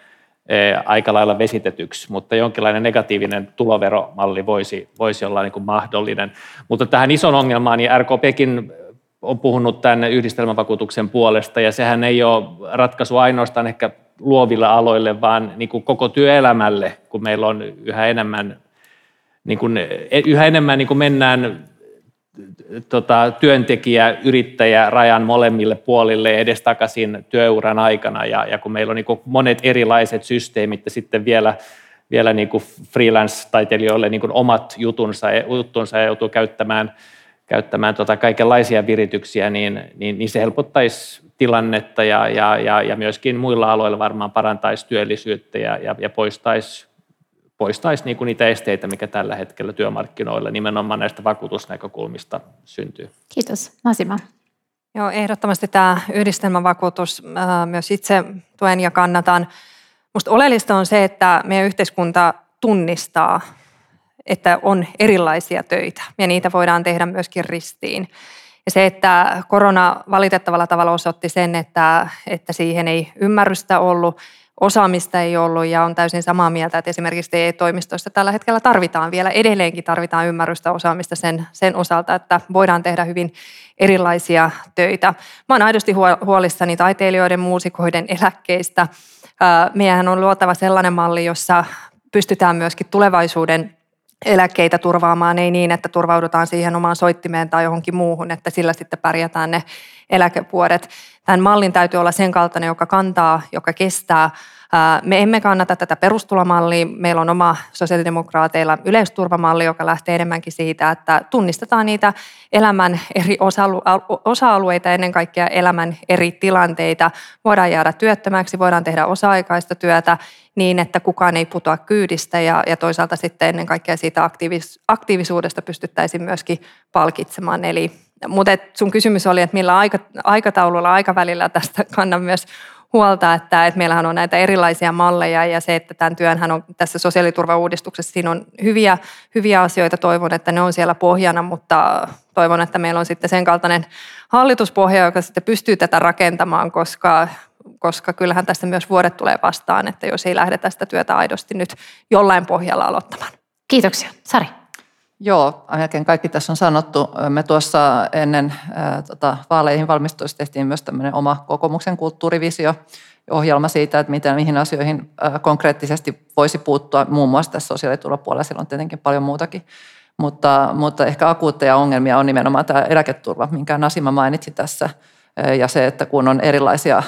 aika lailla vesitetyksi, mutta jonkinlainen negatiivinen tuloveromalli voisi, voisi olla niin kuin mahdollinen. Mutta tähän ison ongelmaan, niin RKPkin on puhunut tämän yhdistelmävakuutuksen puolesta, ja sehän ei ole ratkaisu ainoastaan ehkä luoville aloille, vaan niin kuin koko työelämälle, kun meillä on yhä enemmän, niin kuin, yhä enemmän niin kuin mennään tota, työntekijä, yrittäjä rajan molemmille puolille edestakaisin työuran aikana. Ja, ja kun meillä on niin monet erilaiset systeemit ja sitten vielä, vielä niin freelance-taiteilijoille niin omat jutunsa, juttunsa ja joutuu käyttämään, käyttämään tota kaikenlaisia virityksiä, niin, niin, niin se helpottaisi tilannetta ja, ja, ja, ja myöskin muilla aloilla varmaan parantaisi työllisyyttä ja, ja, ja poistaisi poistaisi niin kuin niitä esteitä, mikä tällä hetkellä työmarkkinoilla nimenomaan näistä vakuutusnäkökulmista syntyy. Kiitos. Nasima. Joo, ehdottomasti tämä yhdistelmävakuutus myös itse tuen ja kannatan. Minusta oleellista on se, että meidän yhteiskunta tunnistaa, että on erilaisia töitä ja niitä voidaan tehdä myöskin ristiin. Ja se, että korona valitettavalla tavalla osoitti sen, että, että siihen ei ymmärrystä ollut, osaamista ei ollut ja on täysin samaa mieltä, että esimerkiksi TE-toimistoissa tällä hetkellä tarvitaan vielä edelleenkin tarvitaan ymmärrystä osaamista sen, sen osalta, että voidaan tehdä hyvin erilaisia töitä. Mä oon aidosti huolissani taiteilijoiden, muusikoiden eläkkeistä. Meidän on luotava sellainen malli, jossa pystytään myöskin tulevaisuuden eläkkeitä turvaamaan, ei niin, että turvaudutaan siihen omaan soittimeen tai johonkin muuhun, että sillä sitten pärjätään ne eläkevuodet. Tämän mallin täytyy olla sen kaltainen, joka kantaa, joka kestää. Me emme kannata tätä perustulomallia. Meillä on oma sosiaalidemokraateilla yleisturvamalli, joka lähtee enemmänkin siitä, että tunnistetaan niitä elämän eri osa-alueita, ennen kaikkea elämän eri tilanteita. Voidaan jäädä työttömäksi, voidaan tehdä osa-aikaista työtä niin, että kukaan ei putoa kyydistä ja, ja toisaalta sitten ennen kaikkea siitä aktiivis, aktiivisuudesta pystyttäisiin myöskin palkitsemaan. Eli mutta sun kysymys oli, että millä aika, aikataululla, aikavälillä tästä kannan myös huolta, että, että meillähän on näitä erilaisia malleja ja se, että tämän työnhän on tässä sosiaaliturvauudistuksessa, siinä on hyviä, hyviä asioita, toivon, että ne on siellä pohjana, mutta toivon, että meillä on sitten sen kaltainen hallituspohja, joka sitten pystyy tätä rakentamaan, koska, koska kyllähän tästä myös vuodet tulee vastaan, että jos ei lähdetä sitä työtä aidosti nyt jollain pohjalla aloittamaan. Kiitoksia. Sari. Joo, melkein kaikki tässä on sanottu. Me tuossa ennen ää, tota, vaaleihin valmistuessa tehtiin myös tämmöinen oma kokoomuksen kulttuurivisio, ohjelma siitä, että miten, mihin asioihin konkreettisesti voisi puuttua muun muassa tässä sosiaaliturvapuolella. Siellä on tietenkin paljon muutakin. Mutta, mutta ehkä akuutteja ongelmia on nimenomaan tämä eläketurva, minkä Nasima mainitsi tässä. Ja se, että kun on erilaisia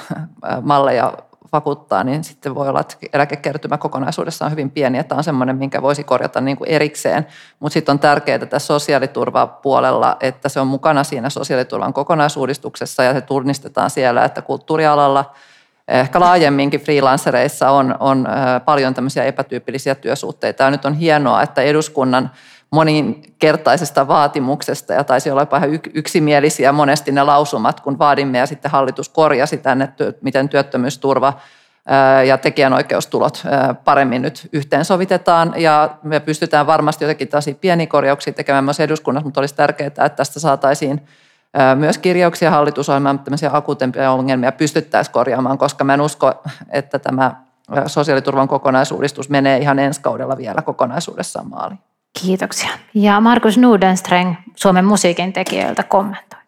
malleja vakuuttaa, niin sitten voi olla, että eläkekertymä kokonaisuudessaan on hyvin pieni, että on semmoinen, minkä voisi korjata niin kuin erikseen. Mutta sitten on tärkeää tässä sosiaaliturvapuolella, että se on mukana siinä sosiaaliturvan kokonaisuudistuksessa ja se tunnistetaan siellä, että kulttuurialalla ehkä laajemminkin freelancereissa on, on paljon tämmöisiä epätyypillisiä työsuhteita. Ja nyt on hienoa, että eduskunnan moninkertaisesta vaatimuksesta ja taisi olla jopa yksimielisiä monesti ne lausumat, kun vaadimme ja sitten hallitus korjasi tänne, miten työttömyysturva ja tekijänoikeustulot paremmin nyt yhteensovitetaan ja me pystytään varmasti jotenkin tosi pieni korjauksia tekemään myös eduskunnassa, mutta olisi tärkeää, että tästä saataisiin myös kirjauksia hallitusohjelmaan, tämmöisiä akuutempia ongelmia pystyttäisiin korjaamaan, koska mä en usko, että tämä sosiaaliturvan kokonaisuudistus menee ihan ensi kaudella vielä kokonaisuudessaan maaliin. Kiitoksia. Ja Markus Nudenstreng Suomen musiikin tekijöiltä kommentoi.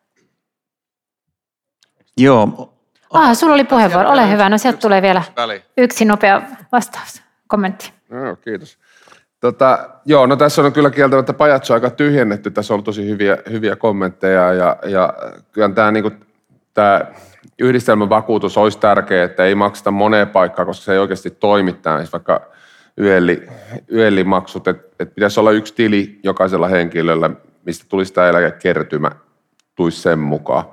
Joo. Ah, sulla oli puheenvuoro. Ole hyvä. No sieltä tulee vielä yksi nopea vastaus, kommentti. No, kiitos. Tota, joo, no tässä on kyllä kieltämättä pajatso aika tyhjennetty. Tässä on ollut tosi hyviä, hyviä kommentteja ja, ja kyllä tämä, niin kuin, tämä yhdistelmän vakuutus olisi tärkeä, että ei makseta moneen paikkaan, koska se ei oikeasti toimi tämä. Vaikka yöli, yölimaksut, että et pitäisi olla yksi tili jokaisella henkilöllä, mistä tulisi tämä eläkekertymä, tulisi sen mukaan.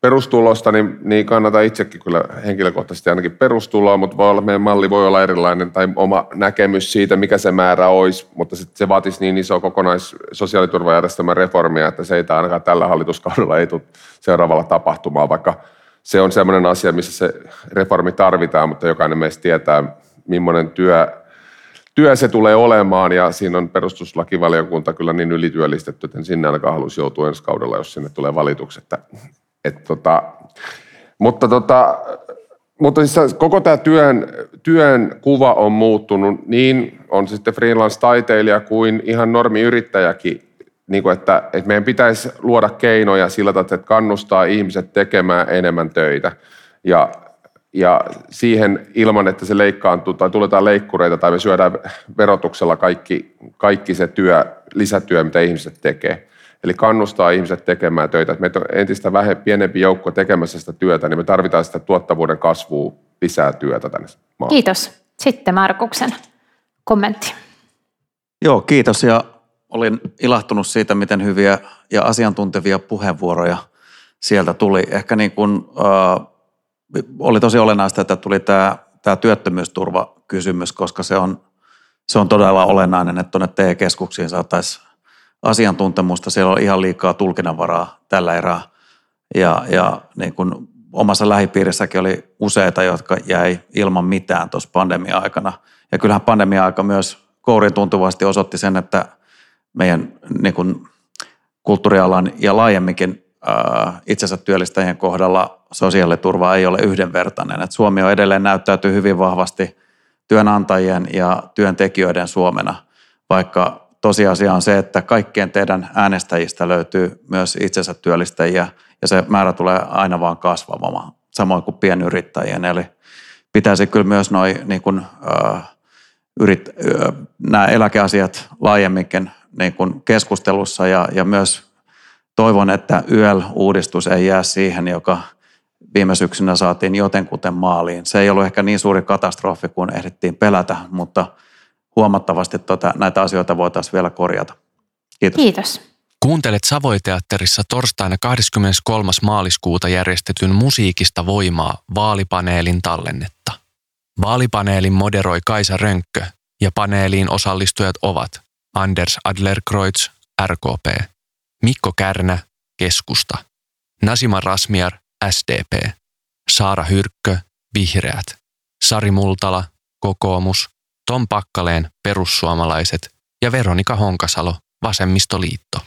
Perustulosta, niin, niin kannata itsekin kyllä henkilökohtaisesti ainakin perustuloa, mutta voi olla, meidän malli voi olla erilainen tai oma näkemys siitä, mikä se määrä olisi, mutta sit se vaatisi niin iso kokonais sosiaaliturvajärjestelmän reformia, että se ei ainakaan tällä hallituskaudella ei tule seuraavalla tapahtumaan, vaikka se on sellainen asia, missä se reformi tarvitaan, mutta jokainen meistä tietää, millainen työ työ se tulee olemaan ja siinä on perustuslakivaliokunta kyllä niin ylityöllistetty, että sinne ainakaan haluaisi joutua ensi kaudella, jos sinne tulee valitukset. Että, et tota, mutta tota, mutta siis koko tämä työn, työn kuva on muuttunut, niin on sitten freelance-taiteilija kuin ihan normiyrittäjäkin, niin kuin että, että meidän pitäisi luoda keinoja sillä tavalla, että kannustaa ihmiset tekemään enemmän töitä. Ja ja siihen ilman, että se leikkaantuu tai tuletaan leikkureita tai me syödään verotuksella kaikki, kaikki se työ, lisätyö, mitä ihmiset tekee. Eli kannustaa ihmiset tekemään töitä. Että meitä on entistä vähempi, pienempi joukko tekemässä sitä työtä, niin me tarvitaan sitä tuottavuuden kasvua lisää työtä tänne maahan. Kiitos. Sitten Markuksen kommentti. Joo, kiitos ja olin ilahtunut siitä, miten hyviä ja asiantuntevia puheenvuoroja sieltä tuli. Ehkä niin kuin, äh, oli tosi olennaista, että tuli tämä, tämä työttömyysturvakysymys, koska se on, se on todella olennainen, että tuonne TE-keskuksiin saataisiin asiantuntemusta. Siellä on ihan liikaa tulkinnanvaraa tällä erää. Ja, ja niin kuin omassa lähipiirissäkin oli useita, jotka jäi ilman mitään tuossa pandemia-aikana. Ja kyllähän pandemia-aika myös kourin tuntuvasti osoitti sen, että meidän niin kuin kulttuurialan ja laajemminkin itsensä työllistäjien kohdalla sosiaaliturva ei ole yhdenvertainen. Et Suomi on edelleen näyttäytyy hyvin vahvasti työnantajien ja työntekijöiden Suomena, vaikka tosiasia on se, että kaikkien teidän äänestäjistä löytyy myös itsensä työllistäjiä ja se määrä tulee aina vaan kasvamaan, samoin kuin pienyrittäjien. Eli pitäisi kyllä myös noin niin kuin, äh, yrit, äh, nämä eläkeasiat laajemminkin niin kuin keskustelussa ja, ja myös toivon, että YL-uudistus ei jää siihen, joka viime syksynä saatiin jotenkuten maaliin. Se ei ollut ehkä niin suuri katastrofi kuin ehdittiin pelätä, mutta huomattavasti tuota, näitä asioita voitaisiin vielä korjata. Kiitos. Kiitos. Kuuntelet Savoiteatterissa torstaina 23. maaliskuuta järjestetyn Musiikista voimaa vaalipaneelin tallennetta. Vaalipaneelin moderoi Kaisa Rönkkö ja paneeliin osallistujat ovat Anders Adlerkreutz, RKP, Mikko Kärnä, keskusta, Nasima Rasmiar, SDP, Saara Hyrkkö, Vihreät, Sari Multala, Kokoomus, Tom Pakkaleen, Perussuomalaiset ja Veronika Honkasalo, Vasemmistoliitto.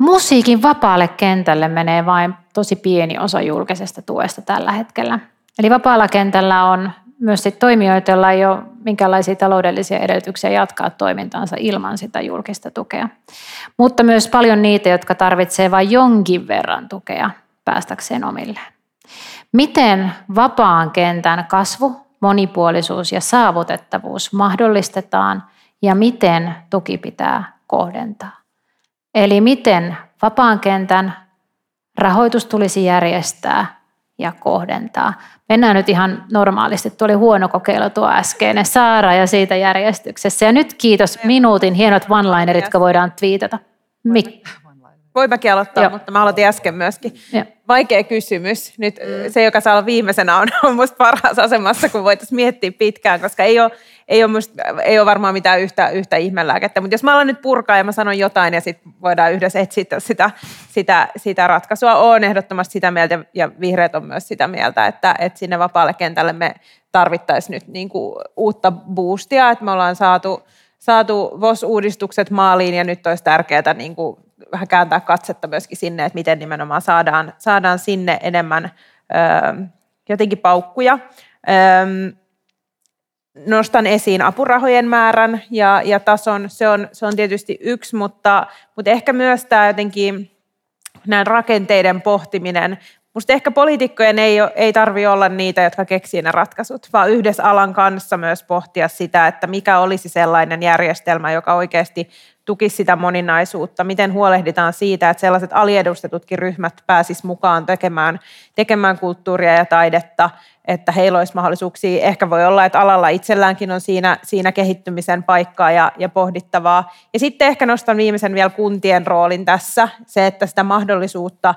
Musiikin vapaalle kentälle menee vain tosi pieni osa julkisesta tuesta tällä hetkellä. Eli vapaalla kentällä on myös sit toimijoita, joilla ei ole minkälaisia taloudellisia edellytyksiä jatkaa toimintaansa ilman sitä julkista tukea. Mutta myös paljon niitä, jotka tarvitsevat vain jonkin verran tukea päästäkseen omilleen. Miten vapaan kentän kasvu, monipuolisuus ja saavutettavuus mahdollistetaan ja miten tuki pitää kohdentaa? Eli miten vapaan kentän rahoitus tulisi järjestää ja kohdentaa. Mennään nyt ihan normaalisti. Tuo oli huono kokeilu tuo äskeinen Saara ja siitä järjestyksessä. Ja nyt kiitos minuutin hienot one-linerit, jotka voidaan twiitata. Mik- Voin mäkin aloittaa, Joo. mutta mä aloitin äsken myöskin. Joo. Vaikea kysymys. Nyt mm. se, joka saa olla viimeisenä, on, on musta parhaassa asemassa, kun voitaisiin miettiä pitkään, koska ei ole, ei ole, musta, ei ole varmaan mitään yhtä, yhtä ihmelääkettä. Mutta jos mä alan nyt purkaa ja mä sanon jotain ja sitten voidaan yhdessä etsiä sitä, sitä, sitä ratkaisua, on ehdottomasti sitä mieltä ja vihreät on myös sitä mieltä, että, että sinne vapaalle kentälle me tarvittaisiin nyt niin kuin uutta boostia, että me ollaan saatu, saatu VOS-uudistukset maaliin ja nyt olisi tärkeää niin kuin vähän kääntää katsetta myöskin sinne, että miten nimenomaan saadaan, saadaan sinne enemmän ö, jotenkin paukkuja. Ö, nostan esiin apurahojen määrän ja, ja tason. Se on, se on tietysti yksi, mutta, mutta ehkä myös tämä jotenkin näin rakenteiden pohtiminen. Minusta ehkä poliitikkojen ei, ei tarvitse olla niitä, jotka keksii ne ratkaisut, vaan yhdessä alan kanssa myös pohtia sitä, että mikä olisi sellainen järjestelmä, joka oikeasti tukisi sitä moninaisuutta, miten huolehditaan siitä, että sellaiset aliedustetutkin ryhmät pääsis mukaan tekemään, tekemään kulttuuria ja taidetta, että heillä olisi mahdollisuuksia. Ehkä voi olla, että alalla itselläänkin on siinä, siinä kehittymisen paikkaa ja, ja pohdittavaa. Ja sitten ehkä nostan viimeisen vielä kuntien roolin tässä, se, että sitä mahdollisuutta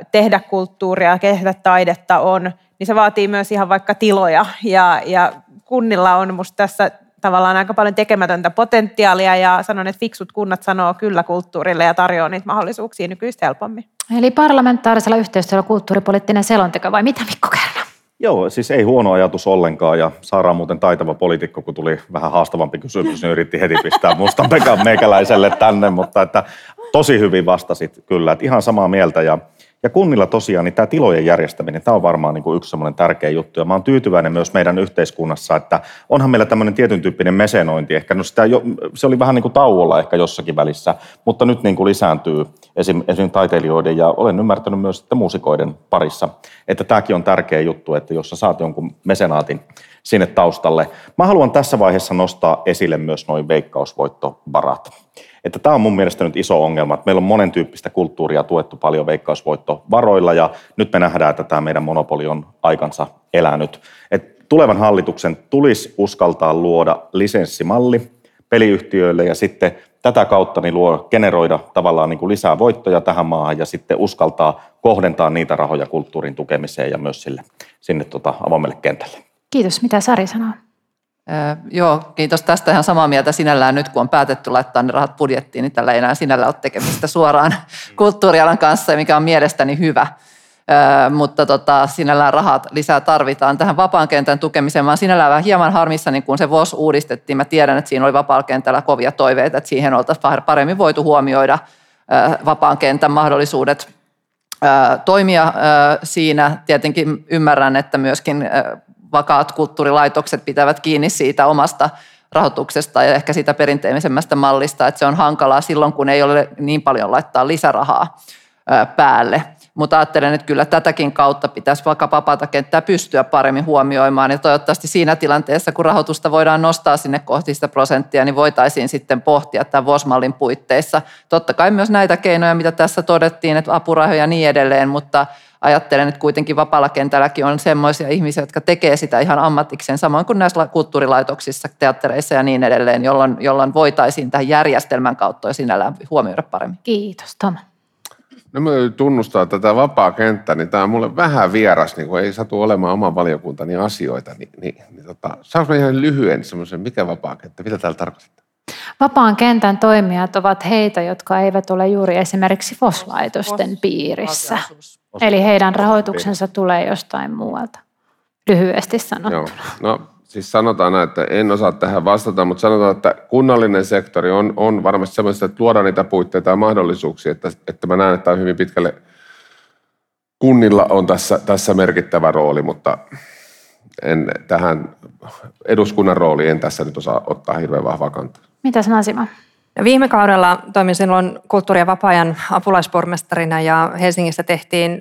ö, tehdä kulttuuria, tehdä taidetta on, niin se vaatii myös ihan vaikka tiloja ja, ja kunnilla on musta tässä tavallaan aika paljon tekemätöntä potentiaalia ja sanon, että fiksut kunnat sanoo kyllä kulttuurille ja tarjoaa niitä mahdollisuuksia nykyistä helpommin. Eli parlamentaarisella yhteistyöllä kulttuuripoliittinen selonteko vai mitä Mikko Kärnä? Joo, siis ei huono ajatus ollenkaan ja Saara muuten taitava poliitikko, kun tuli vähän haastavampi kysymys, niin yritti heti pistää mustan pekan meikäläiselle tänne, mutta että tosi hyvin vastasit kyllä, että ihan samaa mieltä ja ja kunnilla tosiaan niin tämä tilojen järjestäminen, tämä on varmaan niin kuin yksi semmoinen tärkeä juttu. Ja mä oon tyytyväinen myös meidän yhteiskunnassa, että onhan meillä tämmöinen tietyn tyyppinen mesenointi. Ehkä no sitä jo, se oli vähän niin kuin tauolla ehkä jossakin välissä, mutta nyt niin kuin lisääntyy esim, esim. taiteilijoiden ja olen ymmärtänyt myös että muusikoiden parissa. Että tämäkin on tärkeä juttu, että jos sä saat jonkun mesenaatin sinne taustalle. Mä haluan tässä vaiheessa nostaa esille myös noin veikkausvoittovarat. Että tämä on mun mielestä nyt iso ongelma, että meillä on monen tyyppistä kulttuuria tuettu paljon veikkausvoittovaroilla ja nyt me nähdään, että tämä meidän monopoli on aikansa elänyt. Et tulevan hallituksen tulisi uskaltaa luoda lisenssimalli peliyhtiöille ja sitten tätä kautta niin luo, generoida tavallaan niin kuin lisää voittoja tähän maahan ja sitten uskaltaa kohdentaa niitä rahoja kulttuurin tukemiseen ja myös sille, sinne tota avoimelle kentälle. Kiitos. Mitä Sari sanoo? Joo, kiitos tästä ihan samaa mieltä sinällään nyt, kun on päätetty laittaa ne rahat budjettiin, niin tällä ei enää sinällä ole tekemistä suoraan kulttuurialan kanssa, mikä on mielestäni hyvä. Mutta tota, sinällään rahat lisää tarvitaan tähän vapaan kentän tukemiseen. Mä oon sinällään vähän hieman harmissani, kun se VOS uudistettiin. Mä tiedän, että siinä oli vapaan kentällä kovia toiveita, että siihen oltaisiin paremmin voitu huomioida öö, vapaan kentän mahdollisuudet toimia siinä. Tietenkin ymmärrän, että myöskin vakaat kulttuurilaitokset pitävät kiinni siitä omasta rahoituksesta ja ehkä siitä perinteisemmästä mallista, että se on hankalaa silloin, kun ei ole niin paljon laittaa lisärahaa päälle. Mutta ajattelen, että kyllä tätäkin kautta pitäisi vaikka vapaata kenttää pystyä paremmin huomioimaan. Ja toivottavasti siinä tilanteessa, kun rahoitusta voidaan nostaa sinne kohti sitä prosenttia, niin voitaisiin sitten pohtia tämän VOS-mallin puitteissa. Totta kai myös näitä keinoja, mitä tässä todettiin, että apurahoja ja niin edelleen, mutta ajattelen, että kuitenkin vapaalla kentälläkin on semmoisia ihmisiä, jotka tekee sitä ihan ammatikseen, samoin kuin näissä kulttuurilaitoksissa, teattereissa ja niin edelleen, jolloin, jolloin voitaisiin tähän järjestelmän kautta jo sinällään huomioida paremmin. Kiitos, Tom. No mä tunnustaa tätä vapaa kenttä, niin tämä on mulle vähän vieras, niin kun ei satu olemaan oman valiokuntani asioita, niin, niin, niin tota, saanko mä ihan lyhyen semmoisen, mikä vapaa kenttä, mitä täällä tarkoittaa? Vapaan kentän toimijat ovat heitä, jotka eivät ole juuri esimerkiksi FOS-laitosten piirissä. Eli heidän rahoituksensa tulee jostain muualta, lyhyesti sanottuna. Joo. No siis sanotaan, että en osaa tähän vastata, mutta sanotaan, että kunnallinen sektori on, on varmasti sellaista, että luodaan niitä puitteita ja mahdollisuuksia, että, että mä näen, että tämä on hyvin pitkälle kunnilla on tässä, tässä merkittävä rooli, mutta en tähän eduskunnan rooliin en tässä nyt osaa ottaa hirveän vahvaa kantaa. Mitä Simo? Viime kaudella toimin silloin kulttuuri- ja vapaa-ajan apulaispormestarina ja Helsingissä tehtiin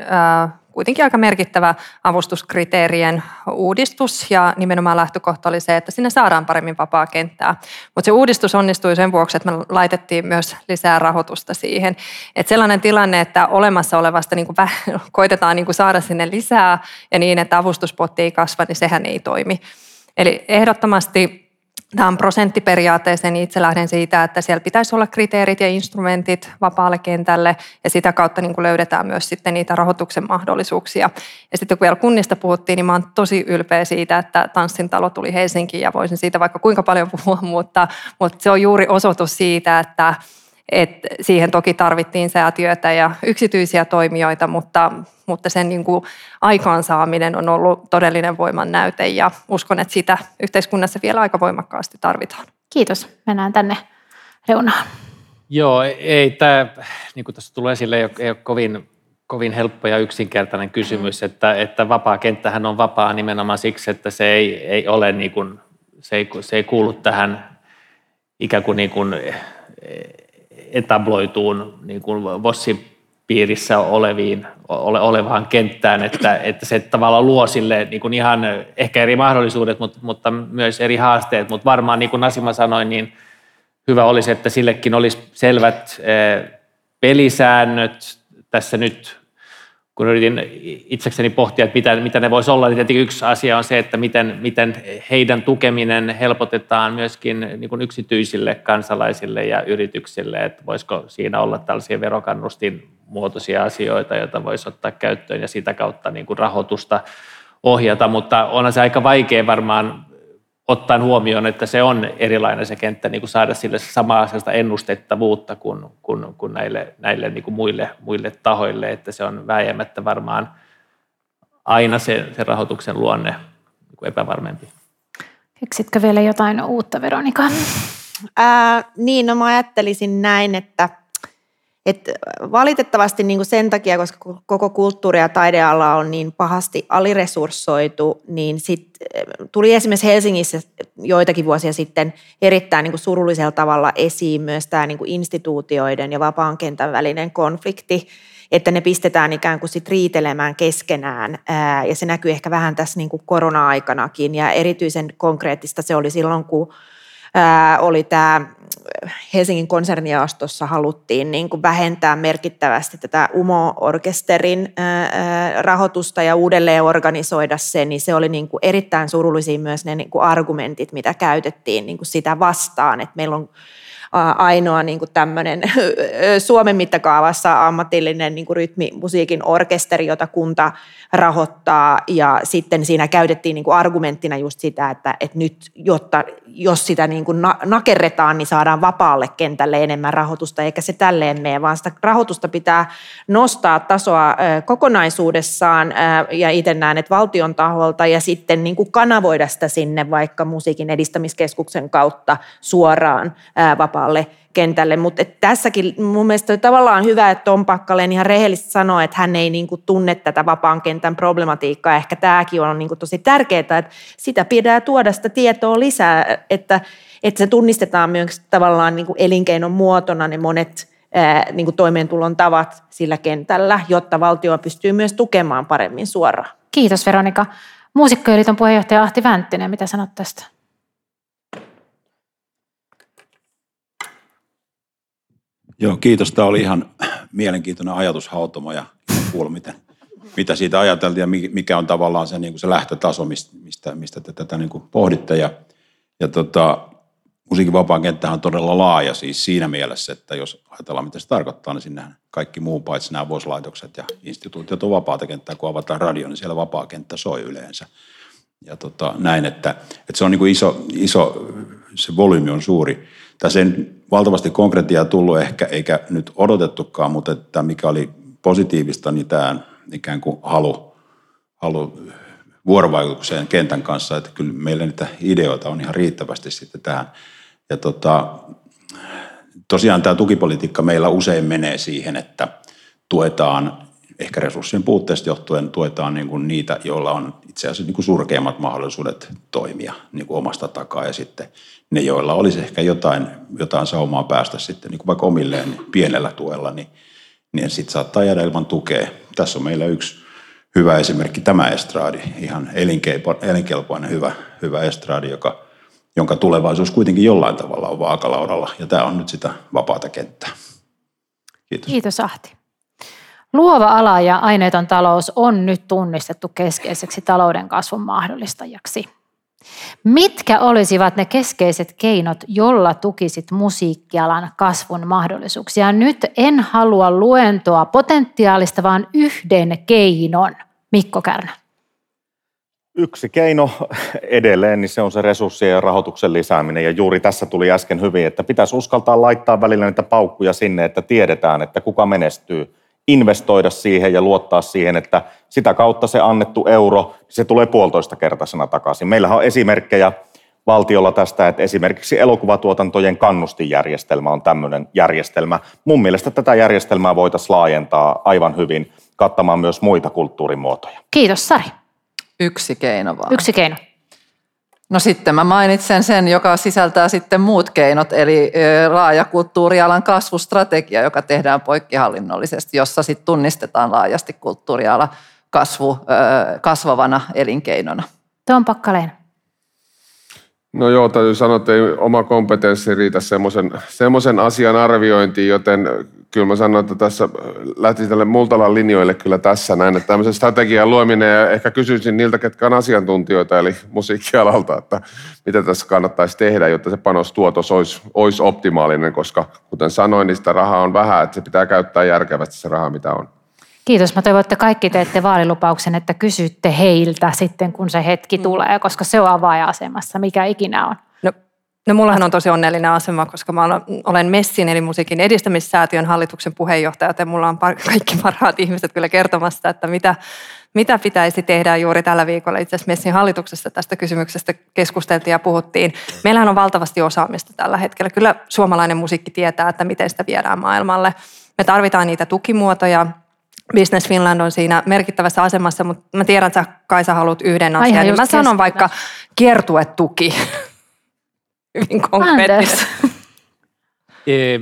kuitenkin aika merkittävä avustuskriteerien uudistus ja nimenomaan lähtökohta oli se, että sinne saadaan paremmin vapaa kenttää. Mutta se uudistus onnistui sen vuoksi, että me laitettiin myös lisää rahoitusta siihen. Et sellainen tilanne, että olemassa olevasta niin kuin koitetaan niin saada sinne lisää ja niin, että avustuspotti ei kasva, niin sehän ei toimi. Eli ehdottomasti Tämä prosenttiperiaatteeseen niin itse lähden siitä, että siellä pitäisi olla kriteerit ja instrumentit vapaalle kentälle ja sitä kautta niin kuin löydetään myös sitten niitä rahoituksen mahdollisuuksia. Ja sitten kun vielä kunnista puhuttiin, niin mä oon tosi ylpeä siitä, että Tanssin talo tuli Helsinkiin ja voisin siitä vaikka kuinka paljon puhua, mutta, mutta se on juuri osoitus siitä, että et siihen toki tarvittiin säätiötä ja yksityisiä toimijoita, mutta, mutta sen niin kuin aikaansaaminen on ollut todellinen voiman näyte ja uskon, että sitä yhteiskunnassa vielä aika voimakkaasti tarvitaan. Kiitos. Mennään tänne reunaan. Joo, ei tämä, niin kuin tässä tulee esille, ei ole, ei ole kovin, kovin helppo ja yksinkertainen kysymys, että, että vapaa kenttähän on vapaa nimenomaan siksi, että se ei, ei ole niin kuin, se ei, se ei kuulu tähän ikään kuin, niin kuin etabloituun niin kuin Vossi-piirissä oleviin, ole, olevaan kenttään, että, että se tavallaan luo sille niin kuin ihan ehkä eri mahdollisuudet, mutta, mutta myös eri haasteet, mutta varmaan niin kuin Nasima sanoi, niin hyvä olisi, että sillekin olisi selvät eh, pelisäännöt tässä nyt kun yritin itsekseni pohtia, että mitä, mitä ne voisi olla, niin tietenkin yksi asia on se, että miten, miten heidän tukeminen helpotetaan myöskin niin kuin yksityisille kansalaisille ja yrityksille, että voisiko siinä olla tällaisia verokannustin muotoisia asioita, joita voisi ottaa käyttöön ja sitä kautta niin kuin rahoitusta ohjata, mutta onhan se aika vaikea varmaan ottaen huomioon, että se on erilainen se kenttä, niin kuin saada sille samaa sellaista ennustettavuutta kuin, kuin, kuin näille, näille niin kuin muille, muille tahoille, että se on vääjäämättä varmaan aina se, se rahoituksen luonne niin kuin epävarmempi. Keksitkö vielä jotain uutta, Veronika? Ää, niin, no mä ajattelisin näin, että – et valitettavasti niin sen takia, koska koko kulttuuri- ja taideala on niin pahasti aliresurssoitu, niin sit tuli esimerkiksi Helsingissä joitakin vuosia sitten erittäin niin surullisella tavalla esiin myös tämä niin instituutioiden ja vapaan kentän välinen konflikti, että ne pistetään ikään kuin sit riitelemään keskenään. Ja se näkyy ehkä vähän tässä niin korona-aikanakin ja erityisen konkreettista se oli silloin, kun oli tämä Helsingin konserniaostossa haluttiin niin kuin vähentää merkittävästi tätä UMO-orkesterin rahoitusta ja uudelleen organisoida se, niin se oli niin kuin erittäin surullisia myös ne niin kuin argumentit, mitä käytettiin niin kuin sitä vastaan, että meillä on ainoa niin kuin tämmöinen Suomen mittakaavassa ammatillinen niin kuin rytmimusiikin orkesteri, jota kunta rahoittaa. Ja sitten siinä käytettiin niin kuin argumenttina just sitä, että, että nyt jotta, jos sitä niin kuin nakerretaan, niin saadaan vapaalle kentälle enemmän rahoitusta, eikä se tälleen mene, vaan sitä rahoitusta pitää nostaa tasoa kokonaisuudessaan. Ja itse näen, että valtion taholta ja sitten niin kuin kanavoida sitä sinne vaikka musiikin edistämiskeskuksen kautta suoraan vapaalle kentälle. Mutta tässäkin mun mielestä tavallaan hyvä, että Tom Pakkaleen ihan rehellisesti sanoo, että hän ei niinku tunne tätä vapaan kentän problematiikkaa. Ehkä tämäkin on niinku tosi tärkeää, että sitä pitää tuoda sitä tietoa lisää, että, että se tunnistetaan myös tavallaan niinku elinkeinon muotona ne monet ää, niinku toimeentulon tavat sillä kentällä, jotta valtio pystyy myös tukemaan paremmin suoraan. Kiitos Veronika. Muusikkojen puheenjohtaja Ahti Vänttinen, mitä sanot tästä? Joo, kiitos. Tämä oli ihan mielenkiintoinen ajatushautomo ja kuulla, miten, mitä siitä ajateltiin ja mikä on tavallaan se, niin kuin se lähtötaso, mistä, mistä te tätä niin kuin pohditte. Ja, ja tota, musiikin vapaa kenttä on todella laaja siis siinä mielessä, että jos ajatellaan, mitä se tarkoittaa, niin sinne kaikki muu paitsi nämä vuosilaitokset ja instituutiot on vapaata kenttää. Kun avataan radio, niin siellä vapaa kenttä soi yleensä. Ja tota, näin, että, että se on niin kuin iso, iso, se volyymi on suuri. Tässä ei valtavasti konkretiaa tullut ehkä, eikä nyt odotettukaan, mutta että mikä oli positiivista, niin tämä ikään kuin halu, halu vuorovaikutukseen kentän kanssa, että kyllä meillä niitä ideoita on ihan riittävästi sitten tähän. Ja tota, tosiaan tämä tukipolitiikka meillä usein menee siihen, että tuetaan ehkä resurssien puutteesta johtuen tuetaan niin kuin niitä, joilla on itse asiassa niin kuin surkeimmat mahdollisuudet toimia niin kuin omasta takaa ja sitten ne, joilla olisi ehkä jotain, jotain saumaa päästä sitten niin kuin vaikka omilleen niin pienellä tuella, niin, niin sitten saattaa jäädä ilman tukea. Tässä on meillä yksi, hyvä esimerkki tämä estraadi, ihan elinkelpoinen hyvä, hyvä estraadi, joka, jonka tulevaisuus kuitenkin jollain tavalla on vaakalaudalla. Ja tämä on nyt sitä vapaata kenttää. Kiitos. Kiitos Ahti. Luova ala ja aineeton talous on nyt tunnistettu keskeiseksi talouden kasvun mahdollistajaksi. Mitkä olisivat ne keskeiset keinot, jolla tukisit musiikkialan kasvun mahdollisuuksia? Nyt en halua luentoa potentiaalista, vaan yhden keinon. Mikko Kärnä. Yksi keino edelleen, niin se on se resurssien ja rahoituksen lisääminen. Ja juuri tässä tuli äsken hyvin, että pitäisi uskaltaa laittaa välillä niitä paukkuja sinne, että tiedetään, että kuka menestyy. Investoida siihen ja luottaa siihen, että sitä kautta se annettu euro, se tulee puolitoista kertaisena takaisin. Meillähän on esimerkkejä valtiolla tästä, että esimerkiksi elokuvatuotantojen kannustinjärjestelmä on tämmöinen järjestelmä. Mun mielestä tätä järjestelmää voitaisiin laajentaa aivan hyvin kattamaan myös muita kulttuurimuotoja. Kiitos Sari. Yksi keino vaan. Yksi keino. No sitten mä mainitsen sen, joka sisältää sitten muut keinot, eli laaja kulttuurialan kasvustrategia, joka tehdään poikkihallinnollisesti, jossa sitten tunnistetaan laajasti kulttuuriala kasvu, kasvavana elinkeinona. Tuon Pakkaleen. No joo, täytyy sanoa, että ei oma kompetenssi riitä semmoisen asian arviointiin, joten kyllä mä sanon, että tässä lähti tälle Multalan linjoille kyllä tässä näin, että tämmöisen strategian luominen ja ehkä kysyisin niiltä, ketkä on asiantuntijoita, eli musiikkialalta, että mitä tässä kannattaisi tehdä, jotta se panostuotos olisi, olisi optimaalinen, koska kuten sanoin, niin sitä rahaa on vähän, että se pitää käyttää järkevästi se raha, mitä on. Kiitos. Mä toivon, että kaikki teette vaalilupauksen, että kysytte heiltä sitten, kun se hetki mm. tulee, koska se on avaaja-asemassa, mikä ikinä on. No, mullahan on tosi onnellinen asema, koska mä olen Messin eli musiikin edistämissäätiön hallituksen puheenjohtaja, joten mulla on kaikki parhaat ihmiset kyllä kertomassa, että mitä, mitä pitäisi tehdä juuri tällä viikolla. Itse asiassa Messin hallituksessa tästä kysymyksestä keskusteltiin ja puhuttiin. Meillähän on valtavasti osaamista tällä hetkellä. Kyllä suomalainen musiikki tietää, että miten sitä viedään maailmalle. Me tarvitaan niitä tukimuotoja, Business Finland on siinä merkittävässä asemassa, mutta mä tiedän, että sä Kaisa haluat yhden asian, niin mä sanon vaikka kiertuetuki. Hyvin konkreettinen. E,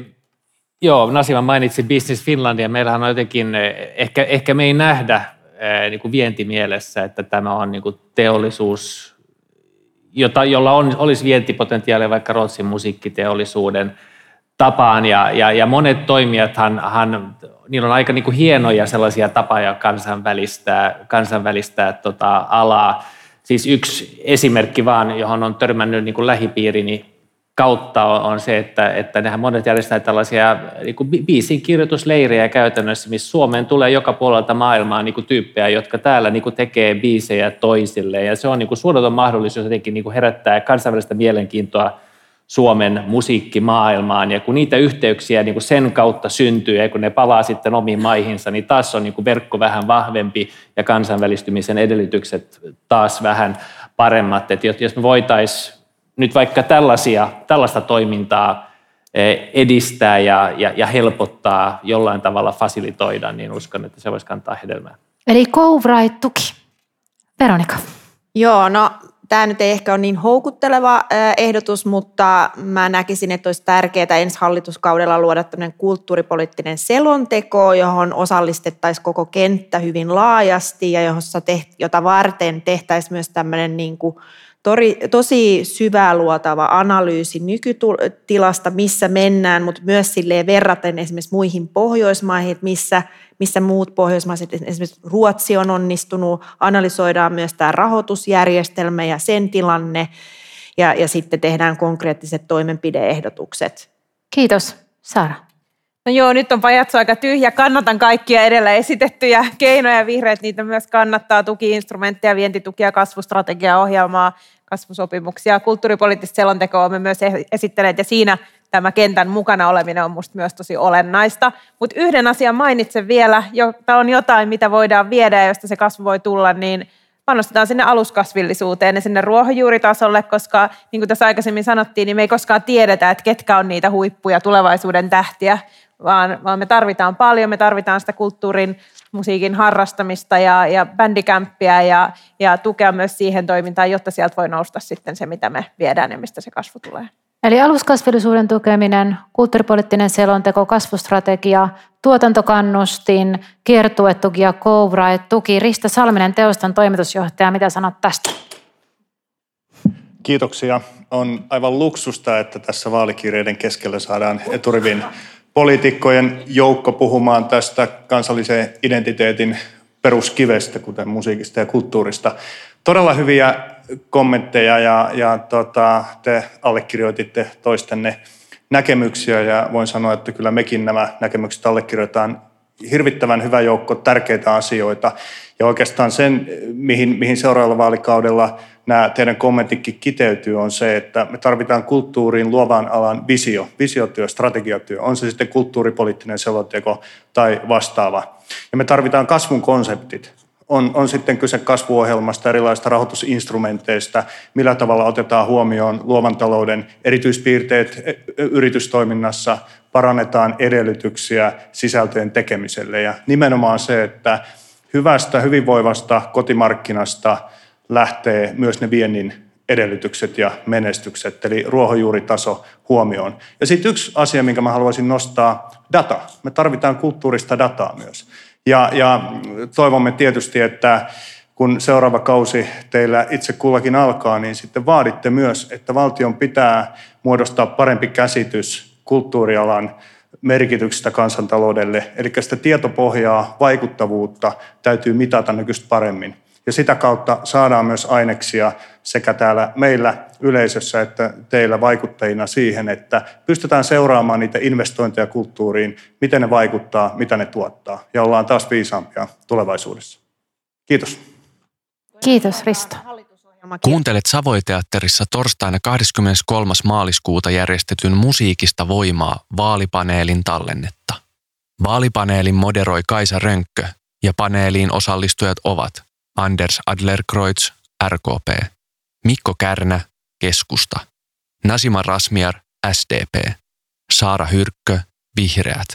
joo, Nasima mainitsi Business Finlandia. Meillähän on jotenkin, e, ehkä, ehkä me ei nähdä e, niin kuin vientimielessä, että tämä on niin kuin teollisuus, jota, jolla on, olisi vientipotentiaalia vaikka Ruotsin musiikkiteollisuuden – tapaan ja, ja, ja monet toimijathan, hän, niillä on aika niin kuin hienoja sellaisia tapoja kansainvälistää, kansainvälistää tota alaa. Siis yksi esimerkki vaan, johon on törmännyt niin kuin lähipiirini kautta on se, että, että nehän monet järjestävät tällaisia niin kuin biisin kirjoitusleirejä käytännössä, missä Suomeen tulee joka puolelta maailmaa niin kuin tyyppejä, jotka täällä niin kuin tekee biisejä toisille. Ja se on niin kuin suunnaton mahdollisuus jotenkin niin kuin herättää kansainvälistä mielenkiintoa Suomen musiikkimaailmaan. Ja kun niitä yhteyksiä niin kuin sen kautta syntyy ja kun ne palaa sitten omiin maihinsa, niin taas on niin kuin verkko vähän vahvempi ja kansainvälistymisen edellytykset taas vähän paremmat. Että jos me voitaisiin nyt vaikka tällaisia, tällaista toimintaa eh, edistää ja, ja, ja helpottaa, jollain tavalla fasilitoida, niin uskon, että se voisi kantaa hedelmää. Eli Kouvrite-tuki. Veronika. Joo, no tämä nyt ei ehkä ole niin houkutteleva ehdotus, mutta mä näkisin, että olisi tärkeää ensi hallituskaudella luoda tämmöinen kulttuuripoliittinen selonteko, johon osallistettaisiin koko kenttä hyvin laajasti ja jossa teht, jota varten tehtäisiin myös tämmöinen niin kuin tori, tosi syvää luotava analyysi nykytilasta, missä mennään, mutta myös silleen verraten esimerkiksi muihin Pohjoismaihin, että missä, missä muut Pohjoismaiset, esimerkiksi Ruotsi on onnistunut, analysoidaan myös tämä rahoitusjärjestelmä ja sen tilanne, ja, ja sitten tehdään konkreettiset toimenpideehdotukset. Kiitos. Saara. No joo, nyt on pajatso aika tyhjä. Kannatan kaikkia edellä esitettyjä keinoja. Vihreät niitä myös kannattaa. Tukiinstrumentteja, vientitukia, kasvustrategiaa, ohjelmaa, kasvusopimuksia. Kulttuuripoliittista selontekoa olemme myös esittäneet ja siinä tämä kentän mukana oleminen on minusta myös tosi olennaista. Mutta yhden asian mainitsen vielä, jota on jotain, mitä voidaan viedä ja josta se kasvu voi tulla, niin panostetaan sinne aluskasvillisuuteen ja sinne ruohonjuuritasolle, koska niin kuin tässä aikaisemmin sanottiin, niin me ei koskaan tiedetä, että ketkä on niitä huippuja tulevaisuuden tähtiä, vaan, vaan me tarvitaan paljon, me tarvitaan sitä kulttuurin, musiikin harrastamista ja, ja bändikämppiä ja, ja tukea myös siihen toimintaan, jotta sieltä voi nousta sitten se, mitä me viedään ja mistä se kasvu tulee. Eli aluskasvillisuuden tukeminen, kulttuuripoliittinen selonteko, kasvustrategia, tuotantokannustin, kiertuetuki ja Kouvrae-tuki. Rista Salminen, teoston toimitusjohtaja, mitä sanot tästä? Kiitoksia. On aivan luksusta, että tässä vaalikirjeiden keskellä saadaan eturivin poliitikkojen joukko puhumaan tästä kansallisen identiteetin peruskivestä, kuten musiikista ja kulttuurista. Todella hyviä kommentteja ja, ja tota, te allekirjoititte toistenne näkemyksiä ja voin sanoa, että kyllä mekin nämä näkemykset allekirjoitetaan hirvittävän hyvä joukko tärkeitä asioita. Ja oikeastaan sen, mihin, mihin seuraavalla vaalikaudella nämä teidän kommenttikin kiteytyy, on se, että me tarvitaan kulttuuriin luovan alan visio, visiotyö, strategiatyö, on se sitten kulttuuripoliittinen selonteko tai vastaava. Ja me tarvitaan kasvun konseptit, on, on sitten kyse kasvuohjelmasta, erilaisista rahoitusinstrumenteista, millä tavalla otetaan huomioon luovan talouden erityispiirteet e, yritystoiminnassa, parannetaan edellytyksiä sisältöjen tekemiselle. Ja nimenomaan se, että hyvästä, hyvinvoivasta kotimarkkinasta lähtee myös ne viennin edellytykset ja menestykset, eli ruohonjuuritaso huomioon. Ja sitten yksi asia, minkä mä haluaisin nostaa, data. Me tarvitaan kulttuurista dataa myös. Ja, ja toivomme tietysti, että kun seuraava kausi teillä itse kullakin alkaa, niin sitten vaaditte myös, että valtion pitää muodostaa parempi käsitys kulttuurialan merkityksestä kansantaloudelle. Eli sitä tietopohjaa, vaikuttavuutta täytyy mitata nykyistä paremmin. Ja sitä kautta saadaan myös aineksia sekä täällä meillä yleisössä että teillä vaikuttajina siihen, että pystytään seuraamaan niitä investointeja kulttuuriin, miten ne vaikuttaa, mitä ne tuottaa. Ja ollaan taas viisaampia tulevaisuudessa. Kiitos. Kiitos Risto. Kuuntelet Savoiteatterissa torstaina 23. maaliskuuta järjestetyn Musiikista voimaa vaalipaneelin tallennetta. Vaalipaneelin moderoi Kaisa Rönkkö ja paneeliin osallistujat ovat Anders Adlerkreutz, RKP, Mikko Kärnä, Keskusta, Nasima Rasmiar, SDP, Saara Hyrkkö, Vihreät,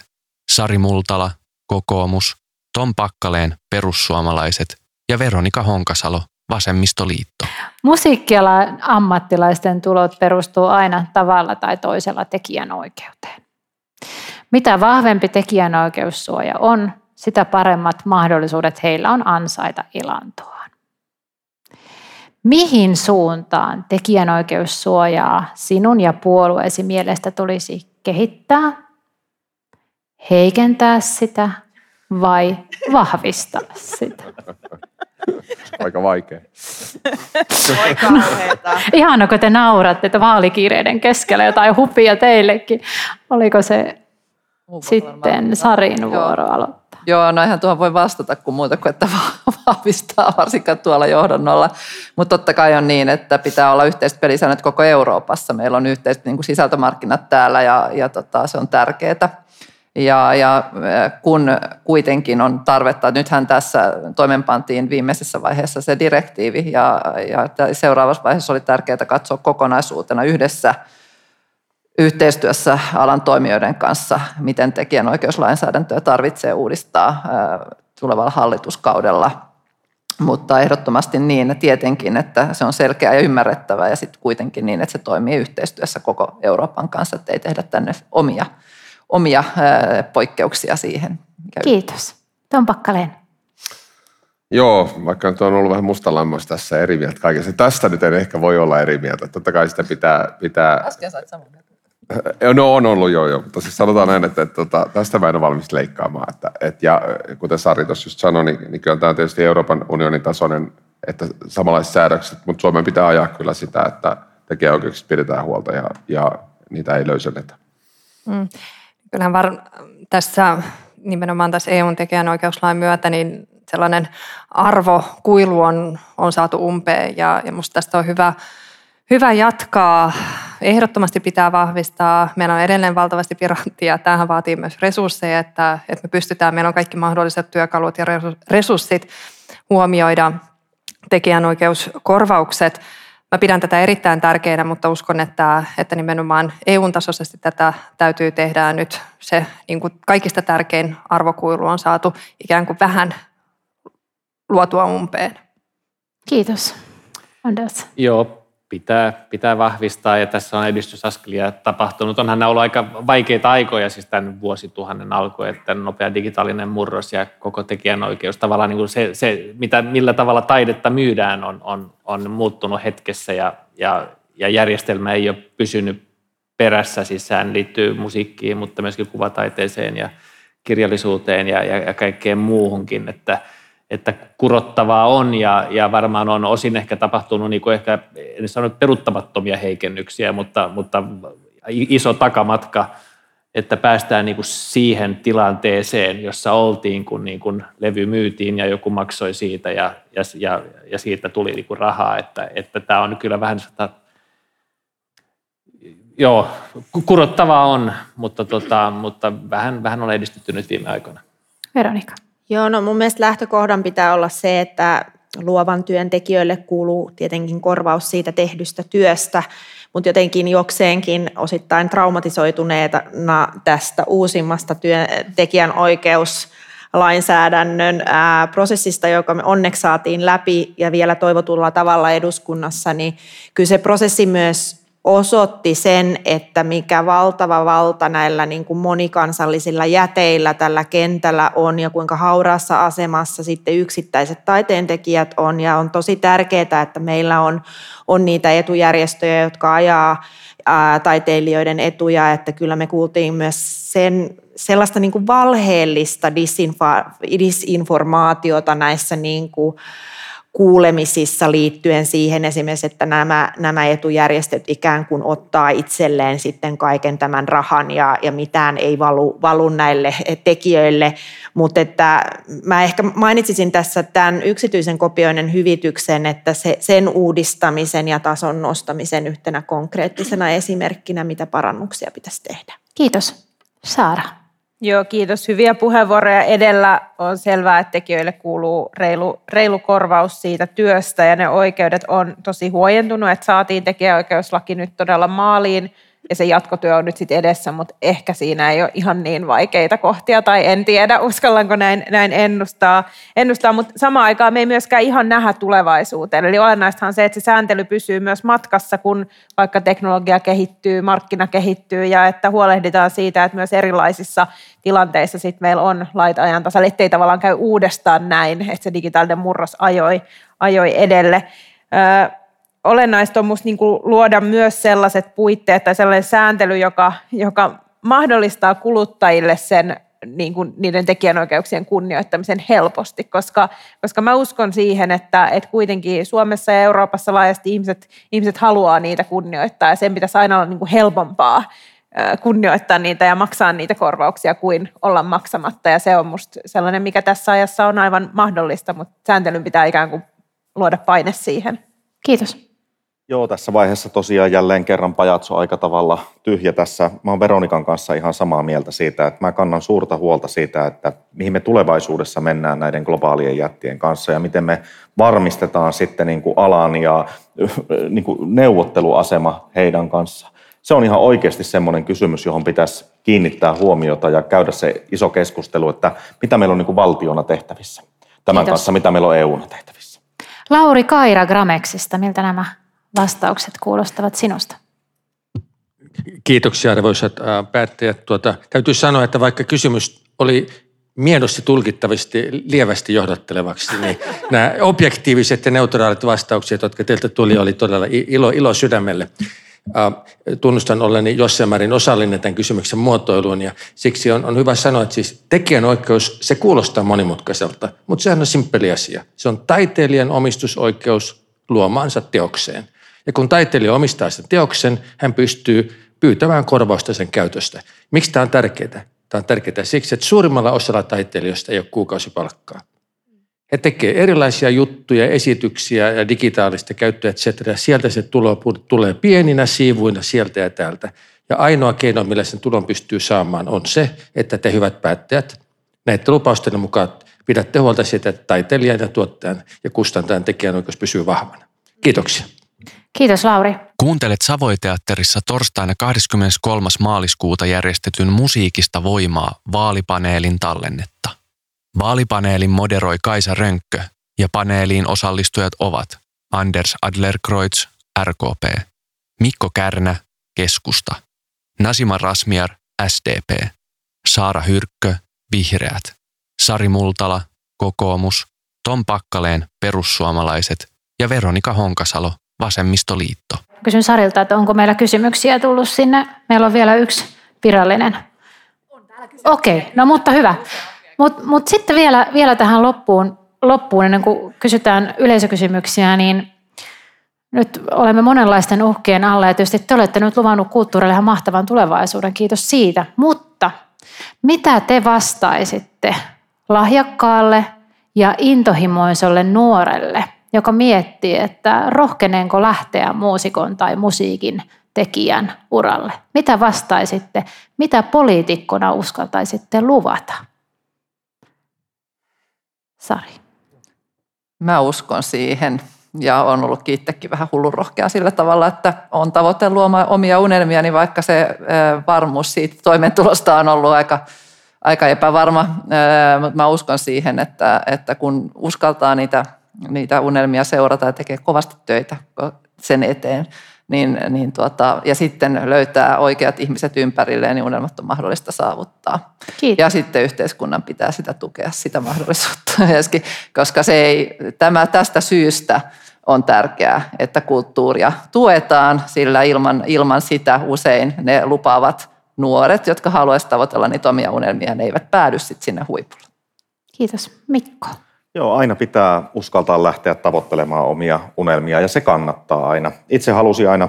Sari Multala, Kokoomus, Tom Pakkaleen, Perussuomalaiset ja Veronika Honkasalo, Vasemmistoliitto. Musiikkialan ammattilaisten tulot perustuu aina tavalla tai toisella tekijänoikeuteen. Mitä vahvempi tekijänoikeussuoja on, sitä paremmat mahdollisuudet heillä on ansaita ilantoaan. Mihin suuntaan tekijänoikeussuojaa sinun ja puolueesi mielestä tulisi kehittää, heikentää sitä vai vahvistaa sitä? Aika vaikea. Ihana, kun te nauratte, että vaalikiireiden keskellä jotain hupia teillekin. Oliko se sitten Sarin vuoro aloittaa? Joo, no eihän tuohon voi vastata kuin muuta kuin, että vahvistaa varsinkaan tuolla johdannolla. Mutta totta kai on niin, että pitää olla yhteiset pelisäännöt koko Euroopassa. Meillä on yhteiset niin kuin sisältömarkkinat täällä ja, ja tota, se on tärkeää. Ja, ja kun kuitenkin on tarvetta, nythän tässä toimenpantiin viimeisessä vaiheessa se direktiivi ja, ja seuraavassa vaiheessa oli tärkeää katsoa kokonaisuutena yhdessä – yhteistyössä alan toimijoiden kanssa, miten tekijänoikeuslainsäädäntöä tarvitsee uudistaa tulevalla hallituskaudella. Mutta ehdottomasti niin, tietenkin, että se on selkeä ja ymmärrettävä ja sitten kuitenkin niin, että se toimii yhteistyössä koko Euroopan kanssa, että ei tehdä tänne omia, omia poikkeuksia siihen. Kiitos. Tom Pakkaleen. Joo, vaikka nyt on ollut vähän mustalammoista tässä eri mieltä kaikessa. Tästä nyt en ehkä voi olla eri mieltä. Totta kai sitä pitää... pitää... Äsken sait samaa. No on ollut joo joo, mutta siis sanotaan näin, että, että, että tästä mä en ole valmis leikkaamaan. Että, että, ja kuten Sari tuossa just sanoi, niin, niin kyllä tämä on tietysti Euroopan unionin tasoinen, että samanlaiset säädökset, mutta Suomen pitää ajaa kyllä sitä, että tekijäoikeuksista pidetään huolta ja, ja niitä ei löysennetä. Mm. Kyllähän var, tässä nimenomaan tässä EUn tekijänoikeuslain myötä niin sellainen arvokuilu on, on saatu umpeen ja, ja musta tästä on hyvä, hyvä jatkaa. Ehdottomasti pitää vahvistaa. Meillä on edelleen valtavasti piranttia. Tämähän vaatii myös resursseja, että, että me pystytään, meillä on kaikki mahdolliset työkalut ja resurssit huomioida tekijänoikeuskorvaukset. Mä pidän tätä erittäin tärkeänä, mutta uskon, että, että nimenomaan EU-tasoisesti tätä täytyy tehdä nyt. Se niin kuin kaikista tärkein arvokuilu on saatu ikään kuin vähän luotua umpeen. Kiitos. Anders. Joo, pitää, pitää vahvistaa. Ja tässä on edistysaskelia tapahtunut. Onhan nämä ollut aika vaikeita aikoja siis tämän vuosituhannen alku, että nopea digitaalinen murros ja koko tekijänoikeus, tavallaan niin kuin se, se mitä, millä tavalla taidetta myydään on, on, on muuttunut hetkessä ja, ja, ja järjestelmä ei ole pysynyt perässä, siis sehän liittyy musiikkiin, mutta myöskin kuvataiteeseen ja kirjallisuuteen ja, ja, ja kaikkeen muuhunkin, että – että kurottavaa on ja, ja varmaan on osin ehkä tapahtunut niin kuin ehkä, en sano peruttamattomia heikennyksiä, mutta, mutta iso takamatka, että päästään niin kuin siihen tilanteeseen, jossa oltiin, kun niin kuin levy myytiin ja joku maksoi siitä ja, ja, ja, ja siitä tuli niin kuin rahaa, että, että tämä on kyllä vähän sitä, joo, kurottavaa on, mutta, tota, mutta vähän, vähän on edistytty nyt viime aikoina. Veronika. Joo, no mun mielestä lähtökohdan pitää olla se, että luovan työntekijöille kuuluu tietenkin korvaus siitä tehdystä työstä, mutta jotenkin jokseenkin osittain traumatisoituneena tästä uusimmasta työntekijän oikeus lainsäädännön ää, prosessista, joka me onneksi saatiin läpi ja vielä toivotulla tavalla eduskunnassa, niin kyllä se prosessi myös osoitti sen, että mikä valtava valta näillä niin kuin monikansallisilla jäteillä tällä kentällä on ja kuinka hauraassa asemassa sitten yksittäiset taiteentekijät on. Ja on tosi tärkeää, että meillä on, on niitä etujärjestöjä, jotka ajaa ää, taiteilijoiden etuja, että kyllä me kuultiin myös sen, sellaista niin kuin valheellista disinformaatiota näissä niin kuin, kuulemisissa liittyen siihen esimerkiksi, että nämä, nämä etujärjestöt ikään kuin ottaa itselleen sitten kaiken tämän rahan ja, ja mitään ei valu, valu näille tekijöille. Mutta että mä ehkä mainitsisin tässä tämän yksityisen kopioinnin hyvityksen, että se, sen uudistamisen ja tason nostamisen yhtenä konkreettisena esimerkkinä, mitä parannuksia pitäisi tehdä. Kiitos. Saara. Joo, kiitos. Hyviä puheenvuoroja edellä. On selvää, että tekijöille kuuluu reilu, reilu korvaus siitä työstä ja ne oikeudet on tosi huojentunut, että saatiin tekijäoikeuslaki nyt todella maaliin ja se jatkotyö on nyt sitten edessä, mutta ehkä siinä ei ole ihan niin vaikeita kohtia, tai en tiedä, uskallanko näin, näin ennustaa, ennustaa mutta samaan aikaan me ei myöskään ihan nähdä tulevaisuuteen. Eli olennaistahan on se, että se sääntely pysyy myös matkassa, kun vaikka teknologia kehittyy, markkina kehittyy, ja että huolehditaan siitä, että myös erilaisissa tilanteissa sit meillä on lait ajan tasalla, ettei tavallaan käy uudestaan näin, että se digitaalinen murros ajoi, ajoi edelle olennaista on musta niin kuin luoda myös sellaiset puitteet tai sellainen sääntely, joka, joka mahdollistaa kuluttajille sen niin kuin niiden tekijänoikeuksien kunnioittamisen helposti, koska, koska mä uskon siihen, että, että kuitenkin Suomessa ja Euroopassa laajasti ihmiset, ihmiset haluaa niitä kunnioittaa ja sen pitäisi aina olla niin kuin helpompaa kunnioittaa niitä ja maksaa niitä korvauksia kuin olla maksamatta. Ja se on musta sellainen, mikä tässä ajassa on aivan mahdollista, mutta sääntelyn pitää ikään kuin luoda paine siihen. Kiitos. Joo, tässä vaiheessa tosiaan jälleen kerran pajatso aika tavalla tyhjä tässä. Mä oon Veronikan kanssa ihan samaa mieltä siitä, että mä kannan suurta huolta siitä, että mihin me tulevaisuudessa mennään näiden globaalien jättien kanssa ja miten me varmistetaan sitten niin kuin alan ja niin kuin neuvotteluasema heidän kanssa. Se on ihan oikeasti semmoinen kysymys, johon pitäisi kiinnittää huomiota ja käydä se iso keskustelu, että mitä meillä on niin kuin valtiona tehtävissä tämän Kiitos. kanssa, mitä meillä on EUna tehtävissä. Lauri Kaira Grameksista, miltä nämä vastaukset kuulostavat sinusta? Kiitoksia arvoisat päättäjät. Tuota, täytyy sanoa, että vaikka kysymys oli miedosti tulkittavasti lievästi johdattelevaksi, niin nämä objektiiviset ja neutraalit vastaukset, jotka teiltä tuli, oli todella ilo, ilo sydämelle. Tunnustan olleni jossain määrin osallinen tämän kysymyksen muotoiluun ja siksi on, on hyvä sanoa, että siis tekijänoikeus, se kuulostaa monimutkaiselta, mutta sehän on simppeli asia. Se on taiteilijan omistusoikeus luomaansa teokseen. Ja kun taiteilija omistaa sen teoksen, hän pystyy pyytämään korvausta sen käytöstä. Miksi tämä on tärkeää? Tämä on tärkeää siksi, että suurimmalla osalla taiteilijoista ei ole kuukausipalkkaa. He tekevät erilaisia juttuja, esityksiä ja digitaalista käyttöä, etc. Sieltä se tulo tulee pieninä siivuina sieltä ja täältä. Ja ainoa keino, millä sen tulon pystyy saamaan, on se, että te hyvät päättäjät näiden lupausten mukaan pidätte huolta siitä, että taiteilijan ja tuottajan ja kustantajan tekijänoikeus pysyy vahvana. Kiitoksia. Kiitos Lauri. Kuuntelet Savoiteatterissa torstaina 23. maaliskuuta järjestetyn Musiikista voimaa vaalipaneelin tallennetta. Vaalipaneelin moderoi Kaisa Rönkkö ja paneeliin osallistujat ovat Anders Adlerkreutz, RKP, Mikko Kärnä, Keskusta, Nasima Rasmiar, SDP, Saara Hyrkkö, Vihreät, Sari Multala, Kokoomus, Tom Pakkaleen, Perussuomalaiset ja Veronika Honkasalo, Vasemmistoliitto. Kysyn Sarilta, että onko meillä kysymyksiä tullut sinne. Meillä on vielä yksi virallinen. Okei, okay, no mutta hyvä. Mutta mut sitten vielä, vielä tähän loppuun, loppuun, ennen kuin kysytään yleisökysymyksiä, niin nyt olemme monenlaisten uhkien alla ja tietysti te olette nyt luvannut kulttuurille ihan mahtavan tulevaisuuden, kiitos siitä. Mutta mitä te vastaisitte lahjakkaalle ja intohimoiselle nuorelle, joka miettii, että rohkeneenko lähteä muusikon tai musiikin tekijän uralle? Mitä vastaisitte? Mitä poliitikkona uskaltaisitte luvata? Sari. Mä uskon siihen ja on ollut itsekin vähän hullunrohkea sillä tavalla, että on tavoitellut omia unelmia, niin vaikka se varmuus siitä toimeentulosta on ollut aika, aika epävarma, mutta mä uskon siihen, että, että kun uskaltaa niitä, niitä unelmia seurata ja tekee kovasti töitä sen eteen, niin, niin tuota, ja sitten löytää oikeat ihmiset ympärilleen, niin unelmat on mahdollista saavuttaa. Kiitos. Ja sitten yhteiskunnan pitää sitä tukea, sitä mahdollisuutta myöskin, koska se ei, tämä tästä syystä on tärkeää, että kulttuuria tuetaan, sillä ilman, ilman sitä usein ne lupaavat nuoret, jotka haluaisivat tavoitella niitä omia unelmia, ne eivät päädy sitten sinne huipulle. Kiitos. Mikko. Joo, aina pitää uskaltaa lähteä tavoittelemaan omia unelmia ja se kannattaa aina. Itse halusin aina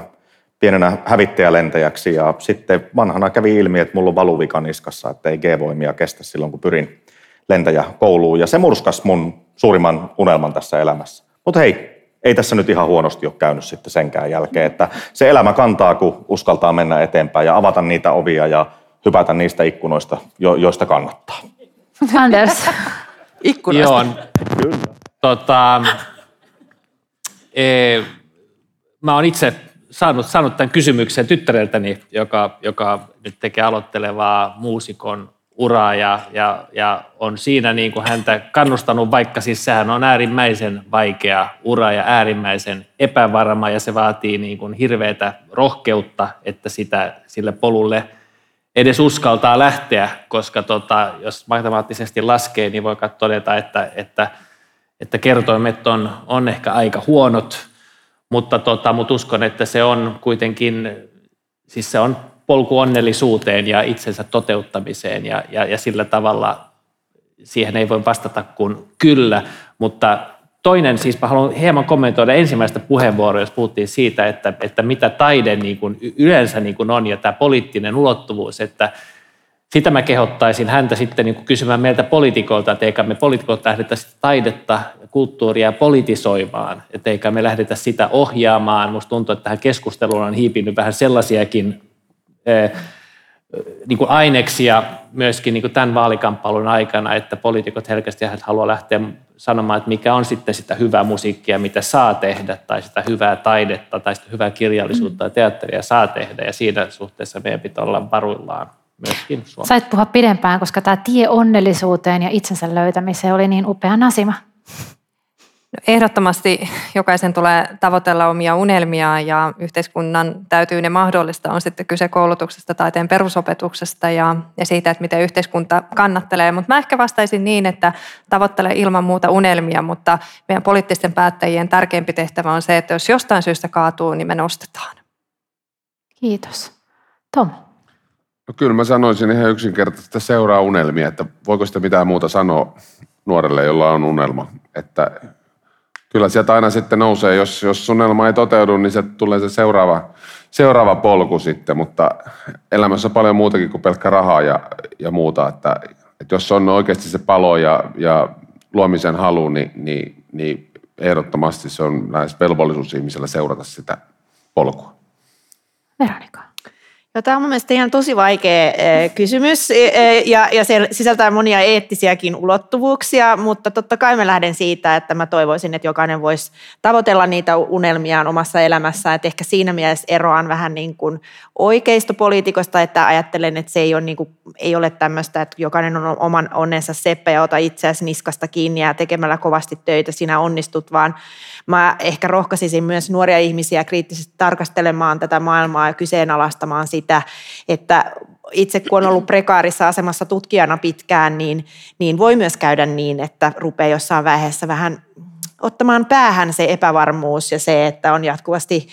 pienenä hävittäjälentäjäksi ja sitten vanhana kävi ilmi, että mulla on valuvika niskassa, että ei G-voimia kestä silloin, kun pyrin lentäjäkouluun. Ja se murskas mun suurimman unelman tässä elämässä. Mutta hei, ei tässä nyt ihan huonosti ole käynyt sitten senkään jälkeen, että se elämä kantaa, kun uskaltaa mennä eteenpäin ja avata niitä ovia ja hypätä niistä ikkunoista, joista kannattaa. Anders. Ikkunoista. Joo. Kyllä. Tota, e, mä oon itse saanut, saanut tämän kysymyksen tyttäreltäni, joka, joka nyt tekee aloittelevaa muusikon uraa ja, ja, ja on siinä niin kuin häntä kannustanut, vaikka siis sehän on äärimmäisen vaikea ura ja äärimmäisen epävarma ja se vaatii niin kuin hirveätä rohkeutta, että sitä sille polulle edes uskaltaa lähteä, koska tota, jos matemaattisesti laskee, niin voi todeta, että, että, että kertoimet on, on ehkä aika huonot, mutta, tota, mutta uskon, että se on kuitenkin, siis se on polku onnellisuuteen ja itsensä toteuttamiseen ja, ja, ja sillä tavalla siihen ei voi vastata kuin kyllä, mutta toinen, siis mä haluan hieman kommentoida ensimmäistä puheenvuoroa, jos puhuttiin siitä, että, että mitä taide niin kuin yleensä niin kuin on ja tämä poliittinen ulottuvuus, että sitä mä kehottaisin häntä sitten niin kuin kysymään meiltä poliitikoilta, että eikä me poliitikot lähdetä sitä taidetta, kulttuuria politisoimaan, että eikä me lähdetä sitä ohjaamaan. Musta tuntuu, että tähän keskusteluun on hiipinyt vähän sellaisiakin niin kuin aineksia myöskin niin kuin tämän vaalikamppailun aikana, että poliitikot helkästi haluaa lähteä sanomaan, että mikä on sitten sitä hyvää musiikkia, mitä saa tehdä, tai sitä hyvää taidetta, tai sitä hyvää kirjallisuutta ja teatteria saa tehdä, ja siinä suhteessa meidän pitää olla varuillaan myöskin Suomessa. Sait puhua pidempään, koska tämä tie onnellisuuteen ja itsensä löytämiseen oli niin upea nasima. Ehdottomasti jokaisen tulee tavoitella omia unelmia ja yhteiskunnan täytyy ne mahdollista. On sitten kyse koulutuksesta, taiteen perusopetuksesta ja, ja siitä, että miten yhteiskunta kannattelee. Mutta mä ehkä vastaisin niin, että tavoittele ilman muuta unelmia, mutta meidän poliittisten päättäjien tärkeimpi tehtävä on se, että jos jostain syystä kaatuu, niin me nostetaan. Kiitos. Tom. No kyllä mä sanoisin ihan yksinkertaisesti, että seuraa unelmia, että voiko sitä mitään muuta sanoa nuorelle, jolla on unelma. Että kyllä sieltä aina sitten nousee, jos, jos suunnitelma ei toteudu, niin se tulee se seuraava, seuraava polku sitten, mutta elämässä on paljon muutakin kuin pelkkä rahaa ja, ja muuta, että, että jos on oikeasti se palo ja, ja luomisen halu, niin, niin, niin ehdottomasti se on lähes velvollisuus ihmisellä seurata sitä polkua. Veronika. No, tämä on mielestäni ihan tosi vaikea kysymys ja, ja se sisältää monia eettisiäkin ulottuvuuksia, mutta totta kai mä lähden siitä, että mä toivoisin, että jokainen voisi tavoitella niitä unelmiaan omassa elämässään. Että ehkä siinä mielessä eroan vähän niin kuin oikeistopoliitikosta, että ajattelen, että se ei ole, niin kuin, ei ole tämmöistä, että jokainen on oman onnensa seppä ja ota itseäsi niskasta kiinni ja tekemällä kovasti töitä sinä onnistut, vaan mä ehkä rohkaisisin myös nuoria ihmisiä kriittisesti tarkastelemaan tätä maailmaa ja kyseenalaistamaan sitä, että itse kun on ollut prekaarissa asemassa tutkijana pitkään, niin, niin voi myös käydä niin, että rupeaa jossain vaiheessa vähän ottamaan päähän se epävarmuus ja se, että on jatkuvasti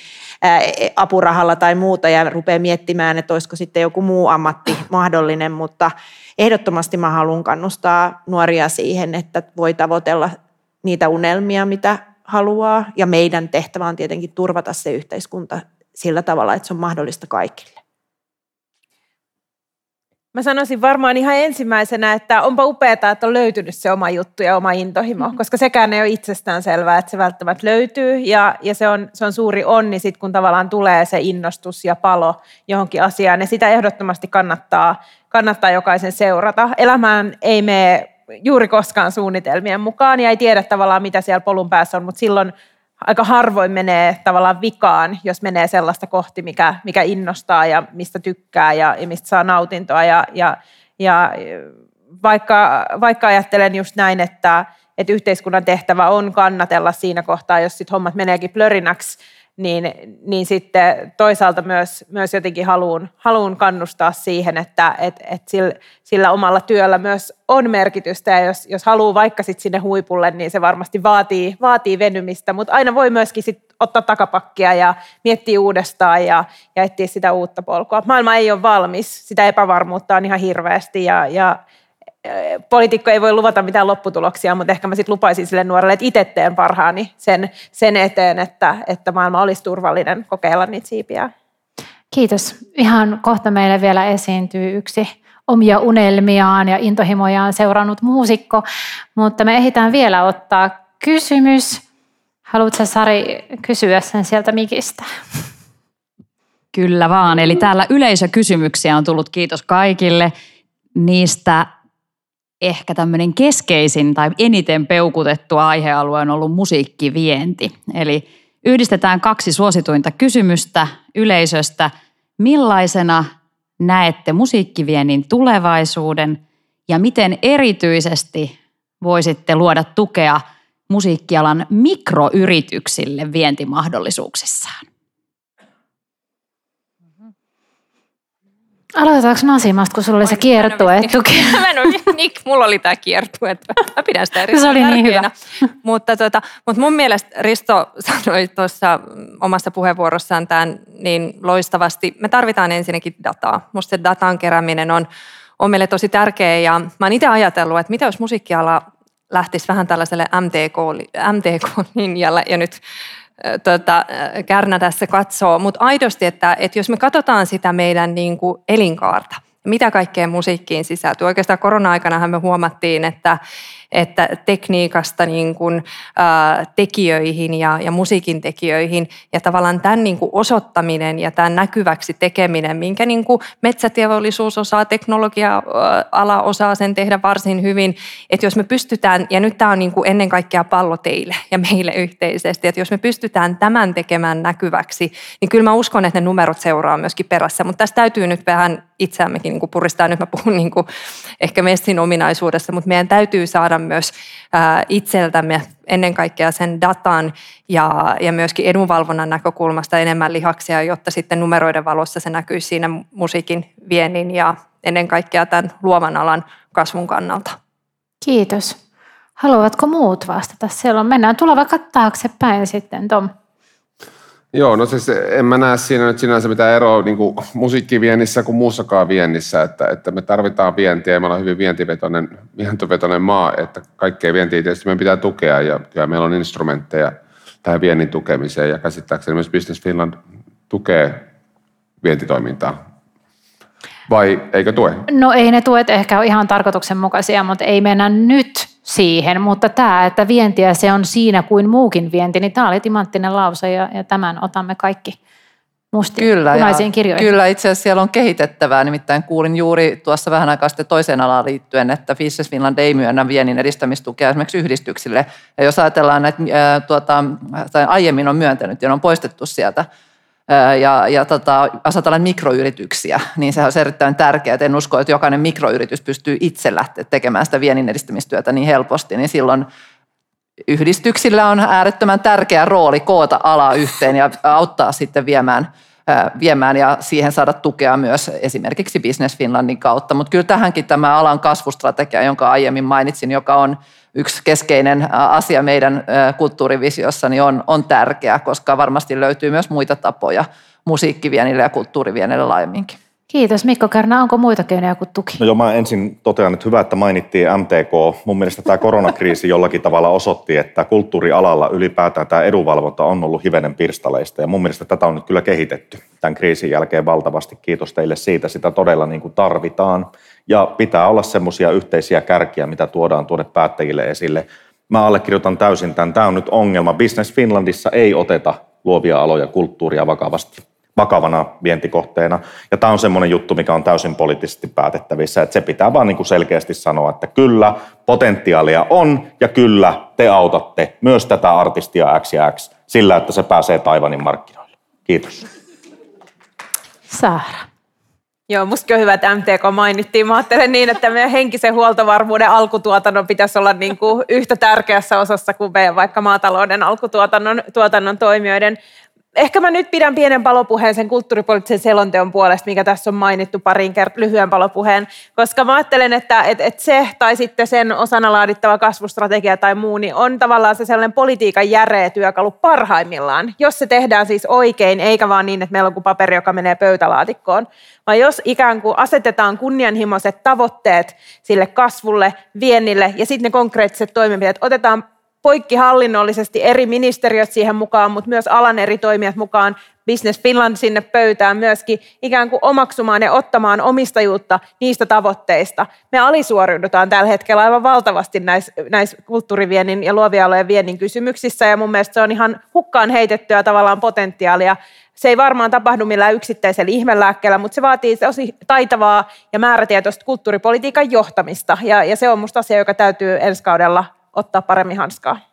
apurahalla tai muuta ja rupeaa miettimään, että olisiko sitten joku muu ammatti mahdollinen, mutta ehdottomasti mä haluan kannustaa nuoria siihen, että voi tavoitella niitä unelmia, mitä haluaa ja meidän tehtävä on tietenkin turvata se yhteiskunta sillä tavalla, että se on mahdollista kaikille. Mä sanoisin varmaan ihan ensimmäisenä, että onpa upeaa, että on löytynyt se oma juttu ja oma intohimo, mm-hmm. koska sekään ei ole itsestään selvää, että se välttämättä löytyy. Ja, ja se, on, se on suuri onni sit, kun tavallaan tulee se innostus ja palo johonkin asiaan. Ja sitä ehdottomasti kannattaa, kannattaa jokaisen seurata. Elämään ei mene juuri koskaan suunnitelmien mukaan ja ei tiedä tavallaan, mitä siellä polun päässä on, mutta silloin aika harvoin menee tavallaan vikaan, jos menee sellaista kohti, mikä, mikä innostaa ja mistä tykkää ja, ja mistä saa nautintoa. Ja, ja, ja vaikka, vaikka ajattelen just näin, että, että yhteiskunnan tehtävä on kannatella siinä kohtaa, jos sit hommat meneekin plörinäksi, niin, niin sitten toisaalta myös, myös jotenkin haluan, haluan kannustaa siihen, että et, et sillä, sillä omalla työllä myös on merkitystä. Ja jos, jos haluaa vaikka sitten sinne huipulle, niin se varmasti vaatii, vaatii venymistä, mutta aina voi myöskin sit ottaa takapakkia ja miettiä uudestaan ja, ja etsiä sitä uutta polkua. Maailma ei ole valmis, sitä epävarmuutta on ihan hirveästi ja, ja poliitikko ei voi luvata mitään lopputuloksia, mutta ehkä mä sitten lupaisin sille nuorelle, että itse teen parhaani sen, sen eteen, että, että maailma olisi turvallinen kokeilla niitä siipiä. Kiitos. Ihan kohta meille vielä esiintyy yksi omia unelmiaan ja intohimojaan seurannut muusikko, mutta me ehditään vielä ottaa kysymys. Haluatko Sari kysyä sen sieltä mikistä? Kyllä vaan. Eli täällä yleisökysymyksiä on tullut. Kiitos kaikille niistä ehkä tämmöinen keskeisin tai eniten peukutettu aihealue on ollut musiikkivienti. Eli yhdistetään kaksi suosituinta kysymystä yleisöstä. Millaisena näette musiikkiviennin tulevaisuuden ja miten erityisesti voisitte luoda tukea musiikkialan mikroyrityksille vientimahdollisuuksissaan? Aloitetaanko Nasimasta, kun sulla oli se kiertue tuki? Mä en ole, Nick, mulla oli tämä kiertue. Mä pidän sitä Se oli niin hyvä. Mutta, tota, mutta mun mielestä Risto sanoi tuossa omassa puheenvuorossaan tämän niin loistavasti. Me tarvitaan ensinnäkin dataa. Musta se datan kerääminen on, on meille tosi tärkeä ja mä oon itse ajatellut, että mitä jos musiikkiala lähtisi vähän tällaiselle MTK, MTK-linjalle ja nyt tota, Kärnä tässä katsoo, mutta aidosti, että, että jos me katsotaan sitä meidän niin kuin elinkaarta, mitä kaikkea musiikkiin sisältyy. Oikeastaan korona-aikanahan me huomattiin, että, että tekniikasta niin kuin, ä, tekijöihin ja, ja musiikin tekijöihin ja tavallaan tämän niin kuin osoittaminen ja tämän näkyväksi tekeminen, minkä niin kuin metsäteollisuus osaa, teknologia-ala osaa sen tehdä varsin hyvin, että jos me pystytään, ja nyt tämä on niin kuin ennen kaikkea pallo teille ja meille yhteisesti, että jos me pystytään tämän tekemään näkyväksi, niin kyllä mä uskon, että ne numerot seuraa myöskin perässä, mutta tässä täytyy nyt vähän itseämmekin niin kuin puristaa, nyt mä puhun niin kuin ehkä messin ominaisuudessa, mutta meidän täytyy saada myös itseltämme ennen kaikkea sen datan ja, ja myöskin edunvalvonnan näkökulmasta enemmän lihaksia, jotta sitten numeroiden valossa se näkyisi siinä musiikin viennin ja ennen kaikkea tämän luovan alan kasvun kannalta. Kiitos. Haluavatko muut vastata? Siellä on, mennään tulla vaikka taaksepäin sitten, Tom. Joo, no siis en mä näe siinä nyt sinänsä mitään eroa niin kuin musiikkiviennissä kuin muussakaan viennissä, että, että me tarvitaan vientiä ja me ollaan hyvin vientivetoinen, vientivetoinen maa, että kaikkea vientiä tietysti meidän pitää tukea ja kyllä meillä on instrumentteja tähän viennin tukemiseen ja käsittääkseni myös Business Finland tukee vientitoimintaa. Vai eikö tue? No ei ne tuet ehkä ole ihan tarkoituksenmukaisia, mutta ei mennä nyt siihen, mutta tämä, että vientiä se on siinä kuin muukin vienti, niin tämä oli timanttinen lause ja, ja tämän otamme kaikki mustiin, Kyllä, punaisiin kirjoihin. Kyllä, itse asiassa siellä on kehitettävää. Nimittäin kuulin juuri tuossa vähän aikaa sitten toiseen alaan liittyen, että Business Finland ei myönnä viennin edistämistukea esimerkiksi yhdistyksille. Ja jos ajatellaan näitä, ää, tuota, aiemmin on myöntänyt ja on poistettu sieltä, ja, ja tota, jos mikroyrityksiä, niin se on erittäin tärkeää. En usko, että jokainen mikroyritys pystyy itse lähteä tekemään sitä viennin edistämistyötä niin helposti, niin silloin yhdistyksillä on äärettömän tärkeä rooli koota ala yhteen ja auttaa sitten viemään, viemään ja siihen saada tukea myös esimerkiksi Business Finlandin kautta. Mutta kyllä tähänkin tämä alan kasvustrategia, jonka aiemmin mainitsin, joka on yksi keskeinen asia meidän kulttuurivisiossa, niin on, on tärkeä, koska varmasti löytyy myös muita tapoja musiikkivienille ja kulttuurivienille laajemminkin. Kiitos Mikko Kärnä. Onko muita keinoja kuin tuki? No joo, mä ensin totean, että hyvä, että mainittiin MTK. Mun mielestä tämä koronakriisi jollakin tavalla osoitti, että kulttuurialalla ylipäätään tämä edunvalvonta on ollut hivenen pirstaleista. Ja mun mielestä tätä on nyt kyllä kehitetty tämän kriisin jälkeen valtavasti. Kiitos teille siitä. Sitä todella niin kuin tarvitaan. Ja pitää olla semmoisia yhteisiä kärkiä, mitä tuodaan tuonne päättäjille esille. Mä allekirjoitan täysin tämän. Tämä on nyt ongelma. Business Finlandissa ei oteta luovia aloja kulttuuria vakavasti vakavana vientikohteena. Ja tämä on semmoinen juttu, mikä on täysin poliittisesti päätettävissä, että se pitää vaan niin kuin selkeästi sanoa, että kyllä, potentiaalia on ja kyllä, te autatte myös tätä artistia X ja X sillä, että se pääsee Taivanin markkinoille. Kiitos. Saara. Joo, musta on hyvä, että MTK mainittiin. Mä ajattelen niin, että meidän henkisen huoltovarmuuden alkutuotannon pitäisi olla niin kuin yhtä tärkeässä osassa kuin meidän vaikka maatalouden alkutuotannon tuotannon toimijoiden ehkä mä nyt pidän pienen palopuheen sen kulttuuripoliittisen selonteon puolesta, mikä tässä on mainittu parin kert- lyhyen palopuheen, koska mä ajattelen, että et, et se tai sitten sen osana laadittava kasvustrategia tai muu, niin on tavallaan se sellainen politiikan järeä työkalu parhaimmillaan, jos se tehdään siis oikein, eikä vaan niin, että meillä on kuin paperi, joka menee pöytälaatikkoon, vaan jos ikään kuin asetetaan kunnianhimoiset tavoitteet sille kasvulle, viennille ja sitten ne konkreettiset toimenpiteet otetaan poikkihallinnollisesti eri ministeriöt siihen mukaan, mutta myös alan eri toimijat mukaan, Business Finland sinne pöytään myöskin ikään kuin omaksumaan ja ottamaan omistajuutta niistä tavoitteista. Me alisuoriudutaan tällä hetkellä aivan valtavasti näissä, näissä kulttuuriviennin ja luovia alojen viennin kysymyksissä ja mun mielestä se on ihan hukkaan heitettyä tavallaan potentiaalia. Se ei varmaan tapahdu millään yksittäisellä ihmelääkkeellä, mutta se vaatii tosi taitavaa ja määrätietoista kulttuuripolitiikan johtamista ja, ja se on musta asia, joka täytyy ensi kaudella ottaa paremmin hanskaa.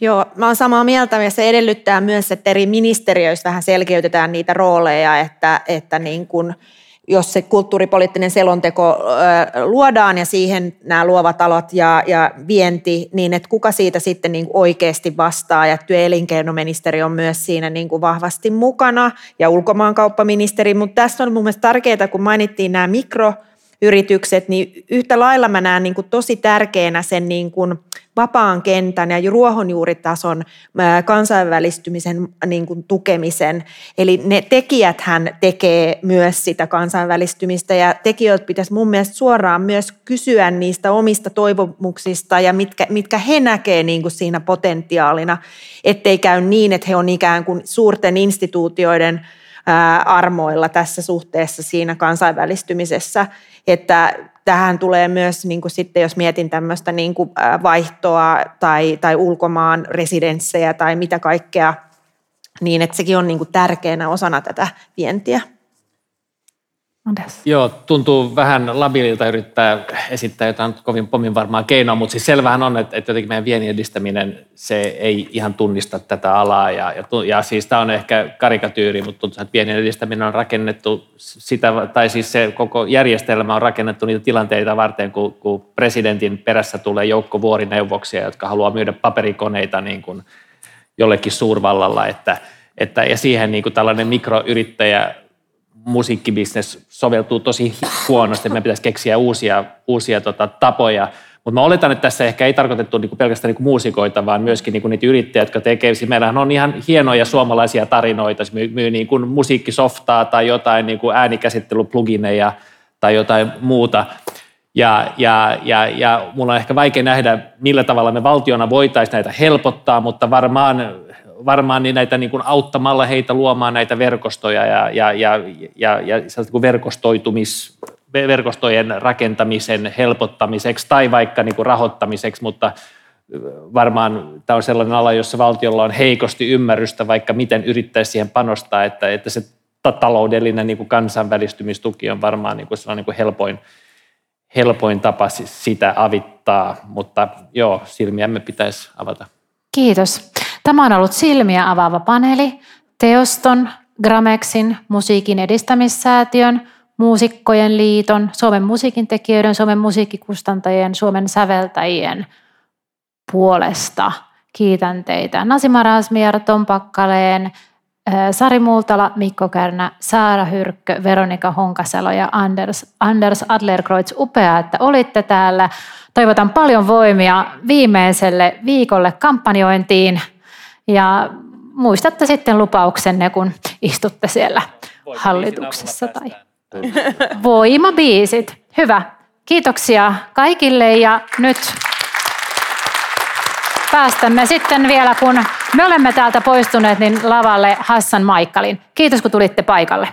Joo, mä oon samaa mieltä ja se edellyttää myös, että eri ministeriöissä vähän selkeytetään niitä rooleja, että, että niin kun, jos se kulttuuripoliittinen selonteko luodaan ja siihen nämä luovat alot ja, ja vienti, niin että kuka siitä sitten niin oikeasti vastaa ja työ- elinkeinoministeri on myös siinä niin vahvasti mukana ja ulkomaankauppaministeri, mutta tässä on mun mielestä tärkeää, kun mainittiin nämä mikro- yritykset, niin yhtä lailla mä näen niin kuin tosi tärkeänä sen niin kuin vapaan kentän ja ruohonjuuritason kansainvälistymisen niin kuin tukemisen. Eli ne tekijäthän tekee myös sitä kansainvälistymistä ja tekijöiltä pitäisi mun mielestä suoraan myös kysyä niistä omista toivomuksista ja mitkä, mitkä he näkee niin kuin siinä potentiaalina, ettei käy niin, että he on ikään kuin suurten instituutioiden armoilla tässä suhteessa siinä kansainvälistymisessä että tähän tulee myös, niin kuin sitten jos mietin tämmöistä niin kuin vaihtoa tai, tai ulkomaan residenssejä tai mitä kaikkea, niin että sekin on niin kuin tärkeänä osana tätä vientiä. Anders. Joo, tuntuu vähän labililta yrittää esittää jotain kovin pomin varmaa keinoa, mutta siis selvähän on, että, että jotenkin meidän viennin edistäminen, se ei ihan tunnista tätä alaa. Ja, ja, ja siis tämä on ehkä karikatyyri, mutta tuntuu, että viennin edistäminen on rakennettu sitä, tai siis se koko järjestelmä on rakennettu niitä tilanteita varten, kun, kun presidentin perässä tulee joukko vuorineuvoksia, jotka haluaa myydä paperikoneita niin kuin jollekin suurvallalla, että, että, ja siihen niin kuin tällainen mikroyrittäjä musiikkibisnes soveltuu tosi huonosti, meidän pitäisi keksiä uusia, uusia tota, tapoja. Mutta mä oletan, että tässä ehkä ei tarkoitettu niinku pelkästään niinku muusikoita, vaan myöskin niinku niitä yrittäjiä, jotka tekevät. Siis meillähän on ihan hienoja suomalaisia tarinoita, myy, myy niinku musiikkisoftaa tai jotain niinku äänikäsittelyplugineja tai jotain muuta. Ja, ja, ja, ja mulla on ehkä vaikea nähdä, millä tavalla me valtiona voitaisiin näitä helpottaa, mutta varmaan varmaan niin näitä niin kuin auttamalla heitä luomaan näitä verkostoja ja, ja, ja, ja, ja kuin verkostoitumis, verkostojen rakentamisen helpottamiseksi tai vaikka niin kuin rahoittamiseksi, mutta varmaan tämä on sellainen ala, jossa valtiolla on heikosti ymmärrystä, vaikka miten yrittäisi siihen panostaa, että, että se taloudellinen niin kuin kansainvälistymistuki on varmaan niin kuin sellainen niin kuin helpoin, helpoin tapa sitä avittaa, mutta joo, silmiämme pitäisi avata. Kiitos. Tämä on ollut silmiä avaava paneeli. Teoston, Gramexin, musiikin edistämissäätiön, Muusikkojen liiton, Suomen musiikin tekijöiden, Suomen musiikkikustantajien, Suomen säveltäjien puolesta. Kiitän teitä. Nasima Rasmiar, Tom Pakkaleen, Sari Multala, Mikko Kärnä, Saara Hyrkkö, Veronika Honkasalo ja Anders, Anders Adlerkreutz. Upeaa, että olitte täällä. Toivotan paljon voimia viimeiselle viikolle kampanjointiin ja muistatte sitten lupauksenne, kun istutte siellä hallituksessa. Tai... Voimabiisit. Hyvä. Kiitoksia kaikille ja nyt päästämme sitten vielä, kun me olemme täältä poistuneet, niin lavalle Hassan Maikkalin. Kiitos kun tulitte paikalle.